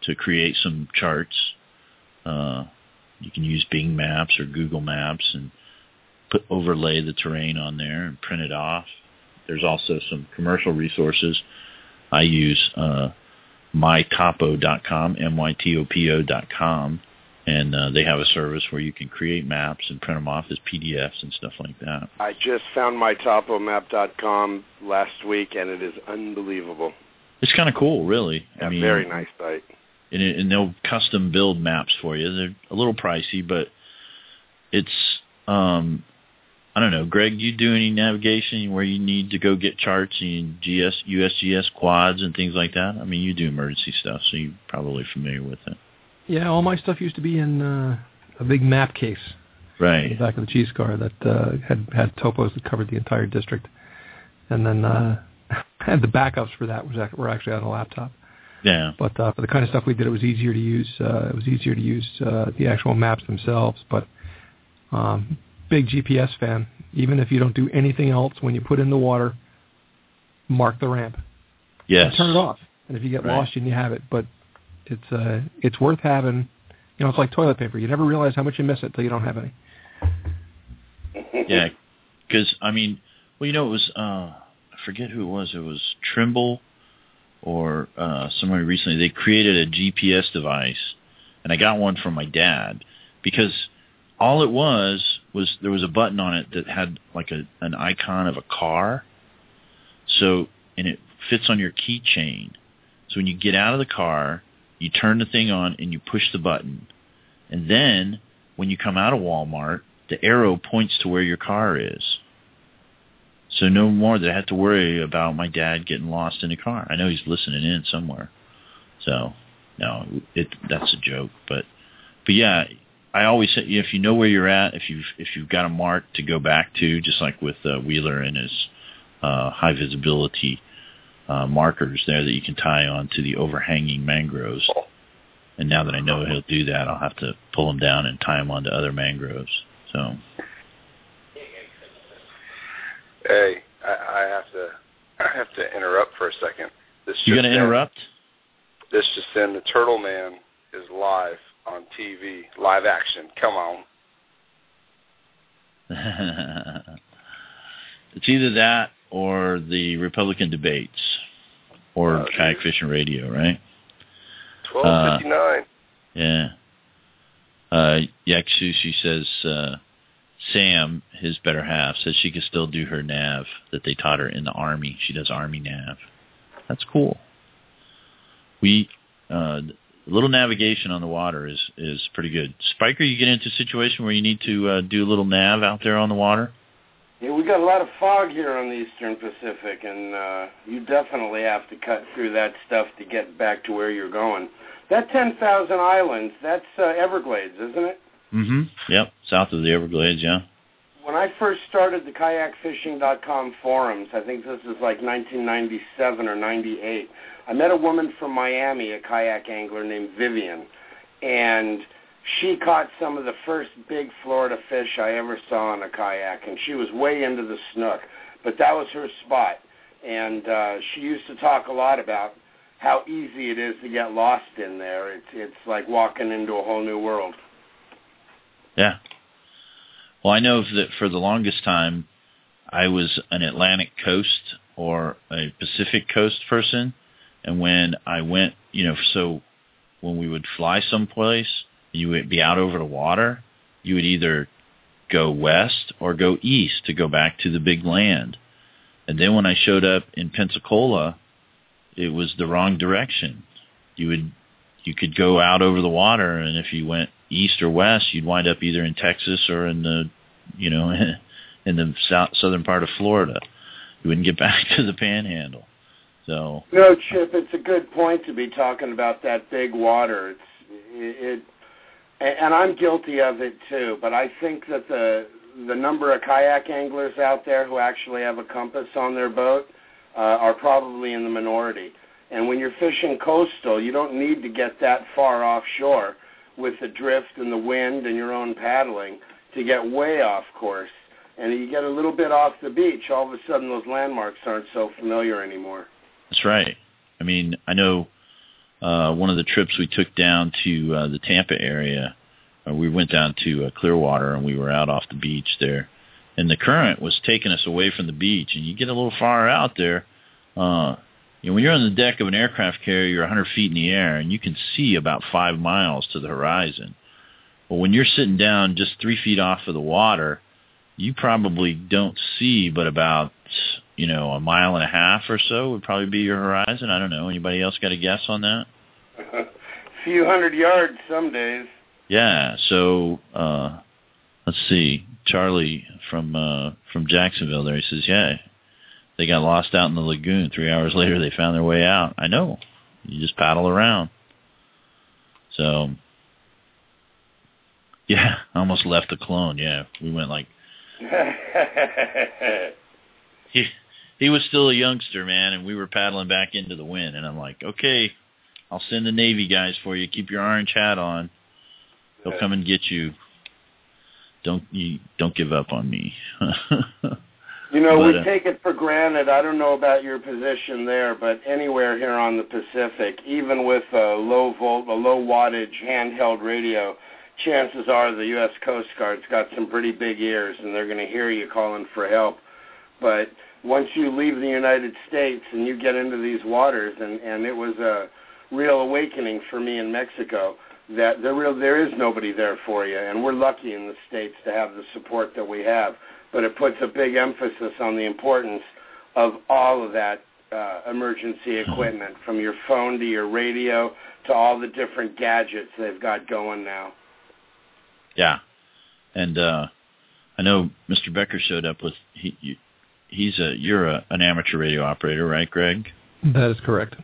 [SPEAKER 2] to create some charts. Uh, you can use Bing Maps or Google Maps and put overlay the terrain on there and print it off. There's also some commercial resources. I use uh, mytopo.com, M-Y-T-O-P-O.com, and uh, they have a service where you can create maps and print them off as PDFs and stuff like that.
[SPEAKER 5] I just found mytopomap.com last week, and it is unbelievable.
[SPEAKER 2] It's kind of cool, really.
[SPEAKER 5] Yeah,
[SPEAKER 2] I mean,
[SPEAKER 5] very nice site.
[SPEAKER 2] and, it, and they'll custom build maps for you. They're a little pricey, but it's um I don't know. Greg, do you do any navigation where you need to go get charts and GS USGS quads and things like that? I mean, you do emergency stuff, so you're probably familiar with it.
[SPEAKER 4] Yeah, all my stuff used to be in uh, a big map case
[SPEAKER 2] Right.
[SPEAKER 4] in the back of the cheese car that uh, had had topos that covered the entire district, and then uh, had the backups for that was were actually on a laptop.
[SPEAKER 2] Yeah.
[SPEAKER 4] But uh, for the kind of stuff we did, it was easier to use. Uh, it was easier to use uh, the actual maps themselves. But um, big GPS fan. Even if you don't do anything else, when you put in the water, mark the ramp.
[SPEAKER 2] Yes.
[SPEAKER 4] Turn it off. And if you get
[SPEAKER 2] Right.
[SPEAKER 4] lost, you can have it. But it's uh, it's worth having. You know, it's like toilet paper. You never realize how much you miss it till you don't have any.
[SPEAKER 2] Yeah. Because I mean, well, you know, it was uh, I forget who it was. It was Trimble or uh, somebody recently. They created a GPS device, and I got one from my dad because all it was was there was a button on it that had like a an icon of a car. So and it fits on your keychain. So when you get out of the car, you turn the thing on and you push the button. And then when you come out of Walmart, the arrow points to where your car is. So no more that I have to worry about my dad getting lost in a car. I know he's listening in somewhere. So no, it that's a joke, but but yeah, I always say if you know where you're at, if you've if you've got a mark to go back to, just like with uh, Wheeler and his uh, high visibility uh, markers there that you can tie on to the overhanging mangroves. And now that I know he'll do that, I'll have to pull them down and tie them onto other mangroves. So
[SPEAKER 1] Hey, I, I have to I have to interrupt for a second. This
[SPEAKER 2] you
[SPEAKER 1] just
[SPEAKER 2] gonna interrupt?
[SPEAKER 1] This just in: the Turtle Man is live on TV, live action. Come on.
[SPEAKER 2] it's either that or the Republican debates or
[SPEAKER 1] Oh,
[SPEAKER 2] kayak fishing radio, right?
[SPEAKER 1] Twelve fifty nine.
[SPEAKER 2] Yeah. Uh, Yaksushi says uh, Sam, his better half, says she can still do her nav that they taught her in the army. She does army nav. That's cool. We uh, a little navigation on the water is is pretty good. Spiker, you get into a situation where you need to uh, do a little nav out there on the water.
[SPEAKER 5] Yeah, we got a lot of fog here on the Eastern Pacific, and uh, you definitely have to cut through that stuff to get back to where you're going. That 10,000 islands, that's uh, Everglades, isn't it?
[SPEAKER 2] Mm-hmm. Yep, south of the Everglades. Yeah.
[SPEAKER 5] When I first started the kayakfishing.com forums, I think this is like 1997 or 98, I met a woman from Miami, a kayak angler named Vivian, and she caught some of the first big Florida fish I ever saw on a kayak, and she was way into the snook, but that was her spot. And uh, she used to talk a lot about how easy it is to get lost in there. It's it's like walking into a whole new world.
[SPEAKER 2] Yeah. Well, I know that for the longest time, I was an Atlantic coast or a Pacific coast person, and when I went, you know, so when we would fly someplace, you would be out over the water. You would either go west or go east to go back to the big land. And then when I showed up in Pensacola, it was the wrong direction. You would you could go out over the water and if you went east or west, you'd wind up either in Texas or in the you know in the south southern part of Florida. You wouldn't get back to the panhandle. So
[SPEAKER 5] No, Chip, it's a good point to be talking about that big water. It's it, it and I'm guilty of it too. But I think that the the number of kayak anglers out there who actually have a compass on their boat uh, are probably in the minority. And when you're fishing coastal, you don't need to get that far offshore with the drift and the wind and your own paddling to get way off course. And you get a little bit off the beach, all of a sudden those landmarks aren't so familiar anymore.
[SPEAKER 2] That's right. I mean, I know uh, one of the trips we took down to uh, the Tampa area, uh, we went down to uh, Clearwater and we were out off the beach there, and the current was taking us away from the beach. And you get a little far out there, uh, you know, when you're on the deck of an aircraft carrier, you're 100 feet in the air and you can see about five miles to the horizon. But when you're sitting down just three feet off of the water, you probably don't see but about you know a mile and a half or so would probably be your horizon. I don't know. Anybody else got a guess on that?
[SPEAKER 5] a few hundred yards some days.
[SPEAKER 2] Yeah. So uh, let's see. Charlie from uh, from Jacksonville there. He says, yeah, they got lost out in the lagoon. Three hours later, they found their way out. I know. You just paddle around. So Yeah, I almost left the clone. Yeah, we went like he he was still a youngster, man, and we were paddling back into the wind, and I'm like, okay, I'll send the Navy guys for you. Keep your orange hat on. They'll come and get you. Don't you don't give up on me.
[SPEAKER 5] You know,
[SPEAKER 2] But,
[SPEAKER 5] we
[SPEAKER 2] uh,
[SPEAKER 5] take it for granted. I don't know about your position there, but anywhere here on the Pacific, even with a low volt, a low wattage handheld radio, chances are the U.S. Coast Guard's got some pretty big ears, and they're going to hear you calling for help. But once you leave the United States and you get into these waters, and and it was a real awakening for me in Mexico that there real there is nobody there for you, and we're lucky in the states to have the support that we have but it puts a big emphasis on the importance of all of that uh, emergency equipment, from your phone to your radio to all the different gadgets they've got going now.
[SPEAKER 2] yeah, and uh I know Mr. Becker showed up with he. You, he's a you're a, an amateur radio operator, right, Greg?
[SPEAKER 4] That is correct.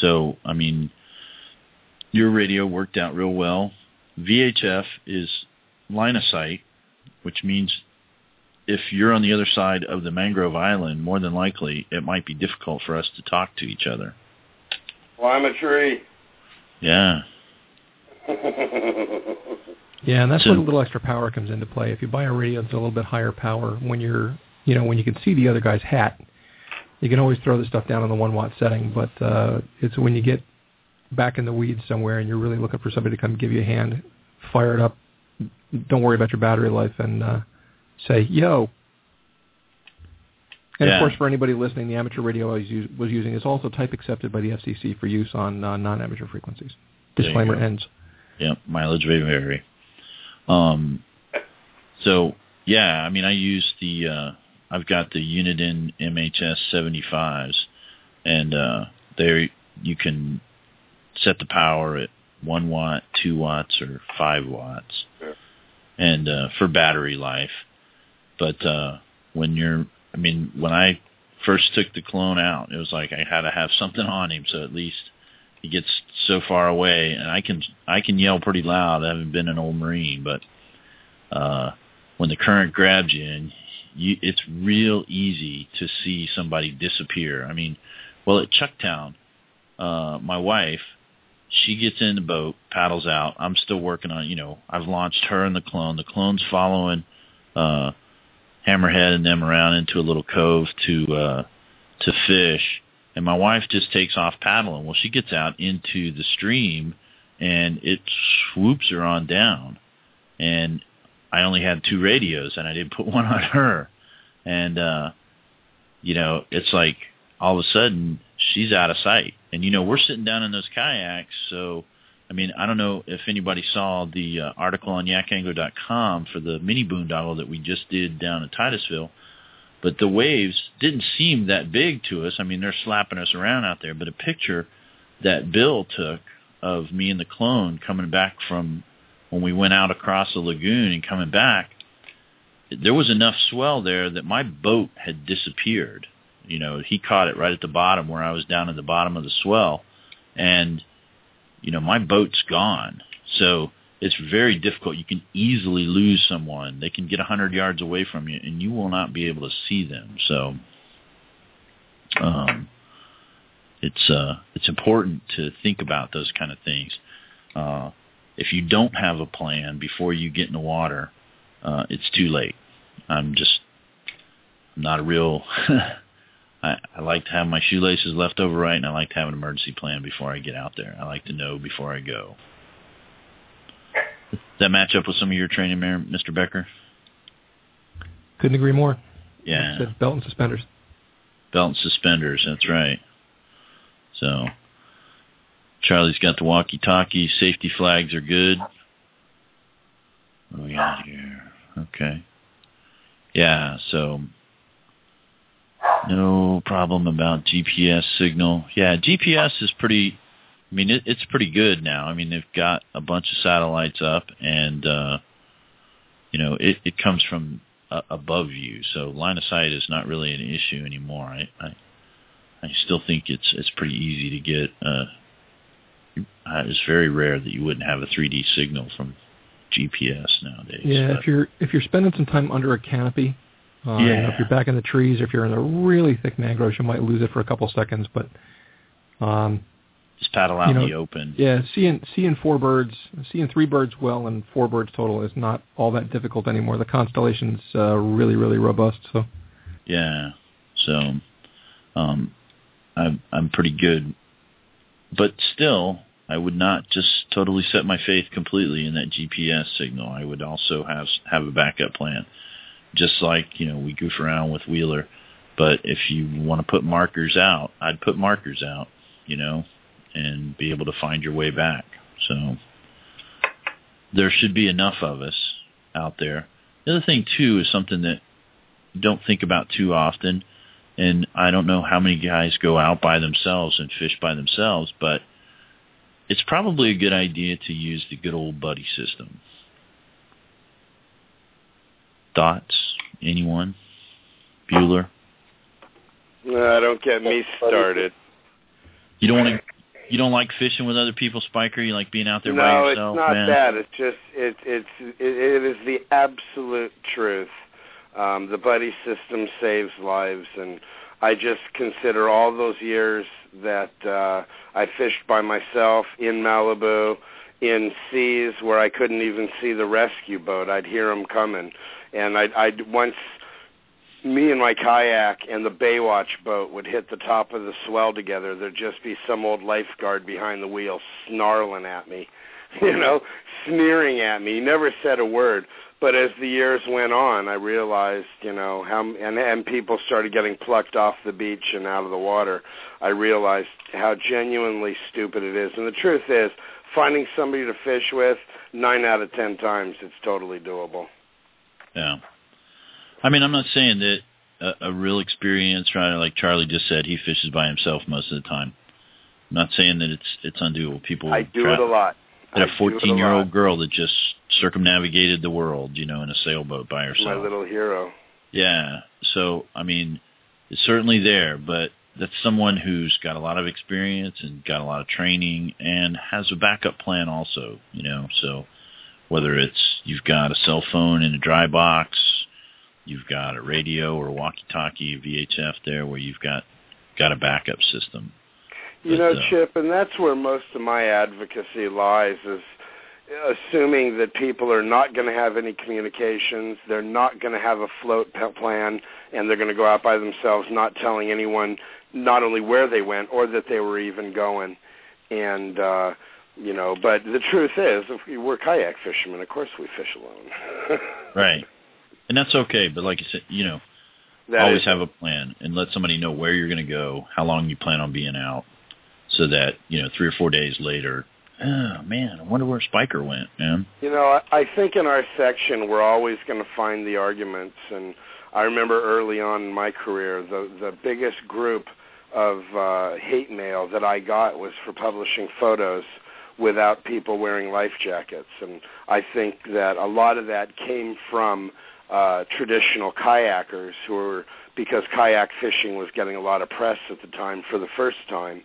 [SPEAKER 2] So I mean, your radio worked out real well. VHF is line of sight, which means if you're on the other side of the mangrove island, more than likely it might be difficult for us to talk to each other.
[SPEAKER 5] Well, I'm a tree.
[SPEAKER 2] Yeah.
[SPEAKER 4] Yeah, and that's
[SPEAKER 2] So-
[SPEAKER 4] where the little extra power comes into play. If you buy a radio that's a little bit higher power, when you're, you know, when you can see the other guy's hat, you can always throw the stuff down on the one watt setting. But uh, it's when you get back in the weeds somewhere and you're really looking for somebody to come give you a hand, fire it up. Don't worry about your battery life and uh, say yo. And
[SPEAKER 2] Yeah.
[SPEAKER 4] of course, for anybody listening, the amateur radio I was, us- was using is also type accepted by the FCC for use on uh, non-amateur frequencies.
[SPEAKER 2] There you
[SPEAKER 4] Disclaimer ends.
[SPEAKER 2] Yep, mileage may vary. Um, so yeah, I mean, I use the uh, I've got the Uniden MHS 75s, and uh, there you can set the power at one watt, two watts, or five watts,
[SPEAKER 5] Sure.
[SPEAKER 2] and uh, for battery life. But uh, when you're, I mean, when I first took the clone out, it was like I had to have something on him, so at least he gets so far away and I can I can yell pretty loud. I haven't been an old Marine, but uh when the current grabs you and you it's real easy to see somebody disappear. I mean, well at Chucktown, uh my wife, she gets in the boat, paddles out. I'm still working on, you know, I've launched her and the clone. The clone's following uh Hammerhead and them around into a little cove to uh to fish and my wife just takes off paddling. Well, she gets out into the stream and it swoops her on down. And I only had two radios and I didn't put one on her. And uh you know, it's like all of a sudden she's out of sight. And you know, we're sitting down in those kayaks, so I mean, I don't know if anybody saw the uh, article on yakangler.com for the mini boondoggle that we just did down in Titusville but the waves didn't seem that big to us. I mean, they're slapping us around out there, but a picture that Bill took of me and the clone coming back from when we went out across the lagoon and coming back, there was enough swell there that my boat had disappeared. You know, he caught it right at the bottom where I was down at the bottom of the swell, and you know, my boat's gone. So it's very difficult. You can easily lose someone. They can get a hundred yards away from you, and you will not be able to see them. So, um, it's uh, it's important to think about those kind of things. Uh, if you don't have a plan before you get in the water, uh, it's too late. I'm just I'm not a real. I, I like to have my shoelaces left over right, and I like to have an emergency plan before I get out there. I like to know before I go. Does that match up with some of your training, there, Mr. Becker?
[SPEAKER 4] Couldn't agree more.
[SPEAKER 2] Yeah,
[SPEAKER 4] belt and suspenders.
[SPEAKER 2] belt and suspenders. That's right. So, Charlie's got the walkie-talkie. Safety flags are good. What do we got here? Okay. Yeah. So, no problem about GPS signal. Yeah, GPS is pretty. I mean, it, it's pretty good now. I mean, they've got a bunch of satellites up, and uh, you know, it, it comes from uh, above you, so line of sight is not really an issue anymore. I, I, I still think it's it's pretty easy to get. Uh, uh, it's very rare that you wouldn't have a 3D signal from GPS nowadays.
[SPEAKER 4] Yeah,
[SPEAKER 2] but-
[SPEAKER 4] if you're if you're spending some time under a canopy, uh, you know,
[SPEAKER 2] Yeah.
[SPEAKER 4] if you're back in the trees, or if you're in the really thick mangroves, you might lose it for a couple seconds. But um,
[SPEAKER 2] just paddle out
[SPEAKER 4] you know,
[SPEAKER 2] in the open.
[SPEAKER 4] yeah, seeing seeing four birds, seeing three birds well and four birds total is not all that difficult anymore. The constellation's uh, really really robust. So
[SPEAKER 2] Yeah. So um I'm I'm pretty good. But still I would not just totally set my faith completely in that GPS signal. I would also have have a backup plan. Just like, you know, we goof around with Wheeler. But if you want to put markers out, I'd put markers out, you know, and be able to find your way back. So there should be enough of us out there. The other thing too is something that you don't think about too often, and I don't know how many guys go out by themselves and fish by themselves, but it's probably a good idea to use the good old buddy system. Thoughts? Anyone? Bueller?
[SPEAKER 5] No, don't get me started.
[SPEAKER 2] You don't want to. You don't like fishing with other people, Spiker. You like being out there by yourself.
[SPEAKER 5] No, it's not
[SPEAKER 2] man.
[SPEAKER 5] that. It's just it it's it, it is the absolute truth. Um, the buddy system saves lives, and I just consider all those years that uh, I fished by myself in Malibu, in seas where I couldn't even see the rescue boat. I'd hear them coming, and I'd, I'd once me and my kayak and the Baywatch boat would hit the top of the swell together. There'd just be some old lifeguard behind the wheel snarling at me, you know, sneering at me. He never said a word. But as the years went on, I realized, you know, how and and people started getting plucked off the beach and out of the water. I realized how genuinely stupid it is. And the truth is, finding somebody to fish with, nine out of ten times, it's totally doable.
[SPEAKER 2] Yeah. I mean, I'm not saying that a, a real experienced rider like Charlie just said he fishes by himself most of the time. I'm not saying that it's it's undoable. People
[SPEAKER 5] I do
[SPEAKER 2] tra-
[SPEAKER 5] it a lot.
[SPEAKER 2] had
[SPEAKER 5] I
[SPEAKER 2] a
[SPEAKER 5] do it
[SPEAKER 2] 14 year old girl that just circumnavigated the world, you know, in a sailboat by herself.
[SPEAKER 5] My little hero.
[SPEAKER 2] Yeah. So, I mean, it's certainly there, but that's someone who's got a lot of experience and got a lot of training and has a backup plan also, you know. So, whether it's you've got a cell phone in a dry box, you've got a radio or walkie-talkie, VHF there where you've got got a backup system.
[SPEAKER 5] You
[SPEAKER 2] But,
[SPEAKER 5] know,
[SPEAKER 2] uh,
[SPEAKER 5] Chip, and that's where most of my advocacy lies is assuming that people are not going to have any communications, they're not going to have a float plan, and they're going to go out by themselves, not telling anyone not only where they went or that they were even going. And uh, you know, but the truth is, if we- we're kayak fishermen. Of course, we fish alone.
[SPEAKER 2] Right. And that's okay, but like you said, you know,
[SPEAKER 5] That
[SPEAKER 2] always
[SPEAKER 5] is-
[SPEAKER 2] have a plan and let somebody know where you're going to go, how long you plan on being out, so that you know three or four days later. Oh man, I wonder where Spiker went, man.
[SPEAKER 5] You know, I, I think in our section we're always going to find the arguments, and I remember early on in my career the the biggest group of uh, hate mail that I got was for publishing photos without people wearing life jackets, and I think that a lot of that came from uh, traditional kayakers who were because kayak fishing was getting a lot of press at the time for the first time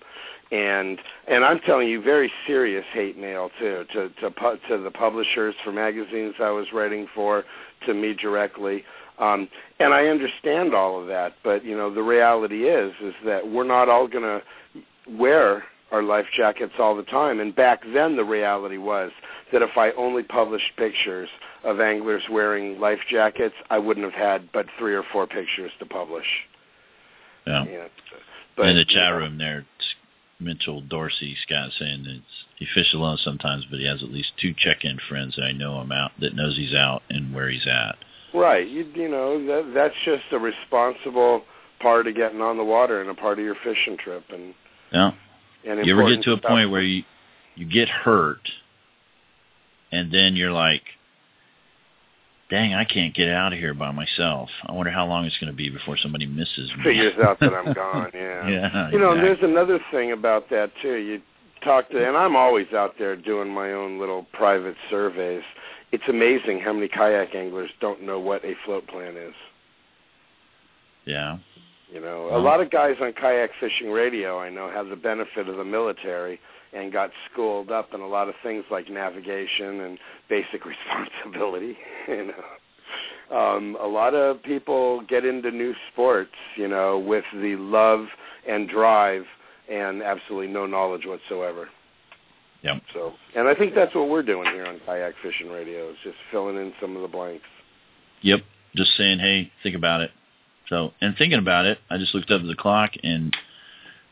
[SPEAKER 5] and and I'm telling you, very serious hate mail too to to pu- to the publishers for magazines I was writing for, to me directly. Um, and I understand all of that, but you know the reality is is that we're not all going to wear our life jackets all the time. And back then, the reality was that if I only published pictures of anglers wearing life jackets, I wouldn't have had but three or four pictures to publish.
[SPEAKER 2] Yeah.
[SPEAKER 5] Yeah.
[SPEAKER 2] In the chat room there, Mitchell Dorsey Scott saying that he fishes alone sometimes, but he has at least two check-in friends that I know him out that knows he's out and where he's at.
[SPEAKER 5] Right. You you know that that's just a responsible part of getting on the water and a part of your fishing trip and
[SPEAKER 2] Yeah.
[SPEAKER 5] and
[SPEAKER 2] You ever get to a
[SPEAKER 5] stuff.
[SPEAKER 2] point where you you get hurt, and then you're like, "Dang, I can't get out of here by myself. I wonder how long it's going to be before somebody misses me."
[SPEAKER 5] figures out that I'm gone. Yeah.
[SPEAKER 2] yeah.
[SPEAKER 5] You know, and
[SPEAKER 2] exactly.
[SPEAKER 5] there's another thing about that too. You talk to, and I'm always out there doing my own little private surveys. It's amazing how many kayak anglers don't know what a float plan is.
[SPEAKER 2] yeah.
[SPEAKER 5] You know, a lot of guys on kayak fishing radio I know have the benefit of the military, and got schooled up in a lot of things like navigation and basic responsibility. You know, um, a lot of people get into new sports, you know, with the love and drive and absolutely no knowledge whatsoever.
[SPEAKER 2] Yep.
[SPEAKER 5] So, and I think that's what we're doing here on Kayak Fishing Radio is just filling in some of the blanks.
[SPEAKER 2] Yep. Just saying, hey, think about it. So, and thinking about it, I just looked up at the clock and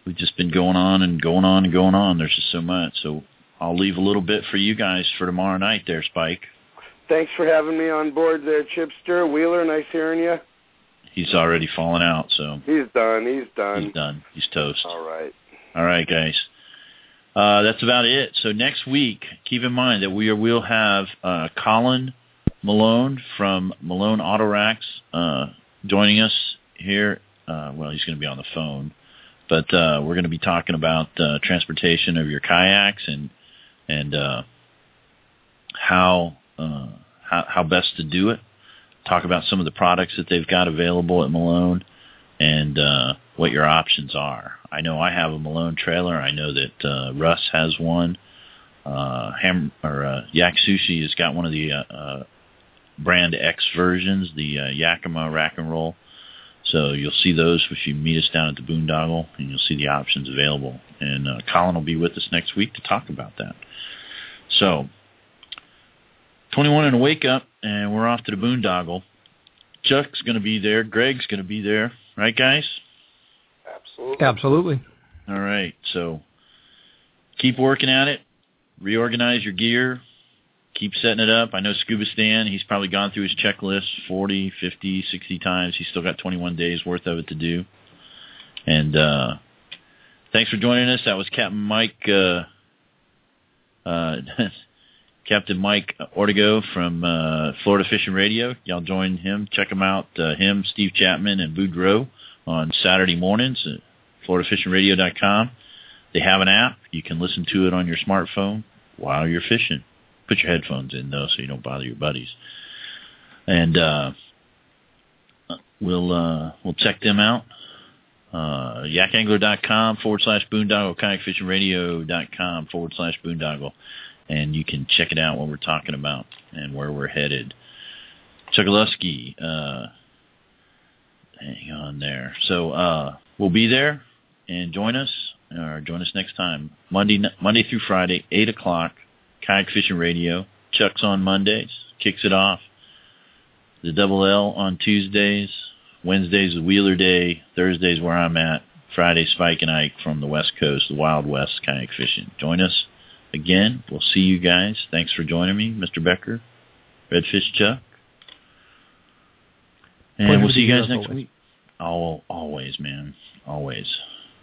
[SPEAKER 2] we've just been going on and going on and going on. There's just so much. So I'll leave a little bit for you guys for tomorrow night there, Spike.
[SPEAKER 5] Thanks for having me on board there, Chipster. Wheeler, nice hearing you.
[SPEAKER 2] He's already fallen out, so.
[SPEAKER 5] He's done. He's done.
[SPEAKER 2] He's done. He's toast.
[SPEAKER 5] All right.
[SPEAKER 2] All right, guys. Uh, that's about it. So next week, keep in mind that we we'll have uh, Colin Malone from Malone Auto Racks uh, joining us here. Uh, well, he's going to be on the phone, but uh, we're going to be talking about uh, transportation of your kayaks and and uh, how uh, how how best to do it. Talk about some of the products that they've got available at Malone and uh, what your options are. I know I have a Malone trailer. I know that uh, Russ has one. Uh, Ham or uh, Yak Sushi has got one of the uh, uh, brand X versions, the uh, Yakima Rack and Roll. So you'll see those if you meet us down at the Boondoggle, and you'll see the options available. And uh, Colin will be with us next week to talk about that. So, 21 and a wake up, and we're off to the Boondoggle. Chuck's going to be there. Greg's going to be there. Right, guys?
[SPEAKER 1] Absolutely.
[SPEAKER 4] Absolutely.
[SPEAKER 2] All right. So keep working at it. Reorganize your gear. Keep setting it up. I know Scuba Stan, he's probably gone through his checklist 40, 50, 60 times. He's still got 21 days worth of it to do. And uh, thanks for joining us. That was Captain Mike uh, uh, Captain Mike Ortego from uh, Florida Fishing Radio. Y'all join him. Check him out. Uh, him, Steve Chapman, and Boudreaux on Saturday mornings at FloridaFishingRadio.com. They have an app. You can listen to it on your smartphone while you're fishing. Put your headphones in though, so you don't bother your buddies. And uh, we'll uh, we'll check them out. Uh, yakangler.com forward slash boondoggle, kayakfishingradio.com forward slash boondoggle. And you can check it out what we're talking about and where we're headed. Chokoloskee, uh, hang on there. So uh, we'll be there and join us or join us next time Monday Monday through Friday, eight o'clock. Kayak Fishing Radio. Chuck's on Mondays, kicks it off. The Double L on Tuesdays. Wednesdays is Wheeler Day. Thursdays where I'm at. Friday, Spike and Ike from the West Coast, the Wild West kayak fishing. Join us again. We'll see you guys. Thanks for joining me, Mr. Becker, Redfish Chuck. And
[SPEAKER 4] Pleasure
[SPEAKER 2] we'll see you guys next
[SPEAKER 4] always.
[SPEAKER 2] week. Oh, always, man. Always.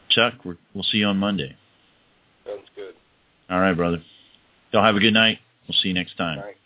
[SPEAKER 2] Chuck, we're, we'll see you on Monday.
[SPEAKER 1] Sounds good.
[SPEAKER 2] All right, brother. Y'all have a good night. We'll see you next time.
[SPEAKER 1] All right.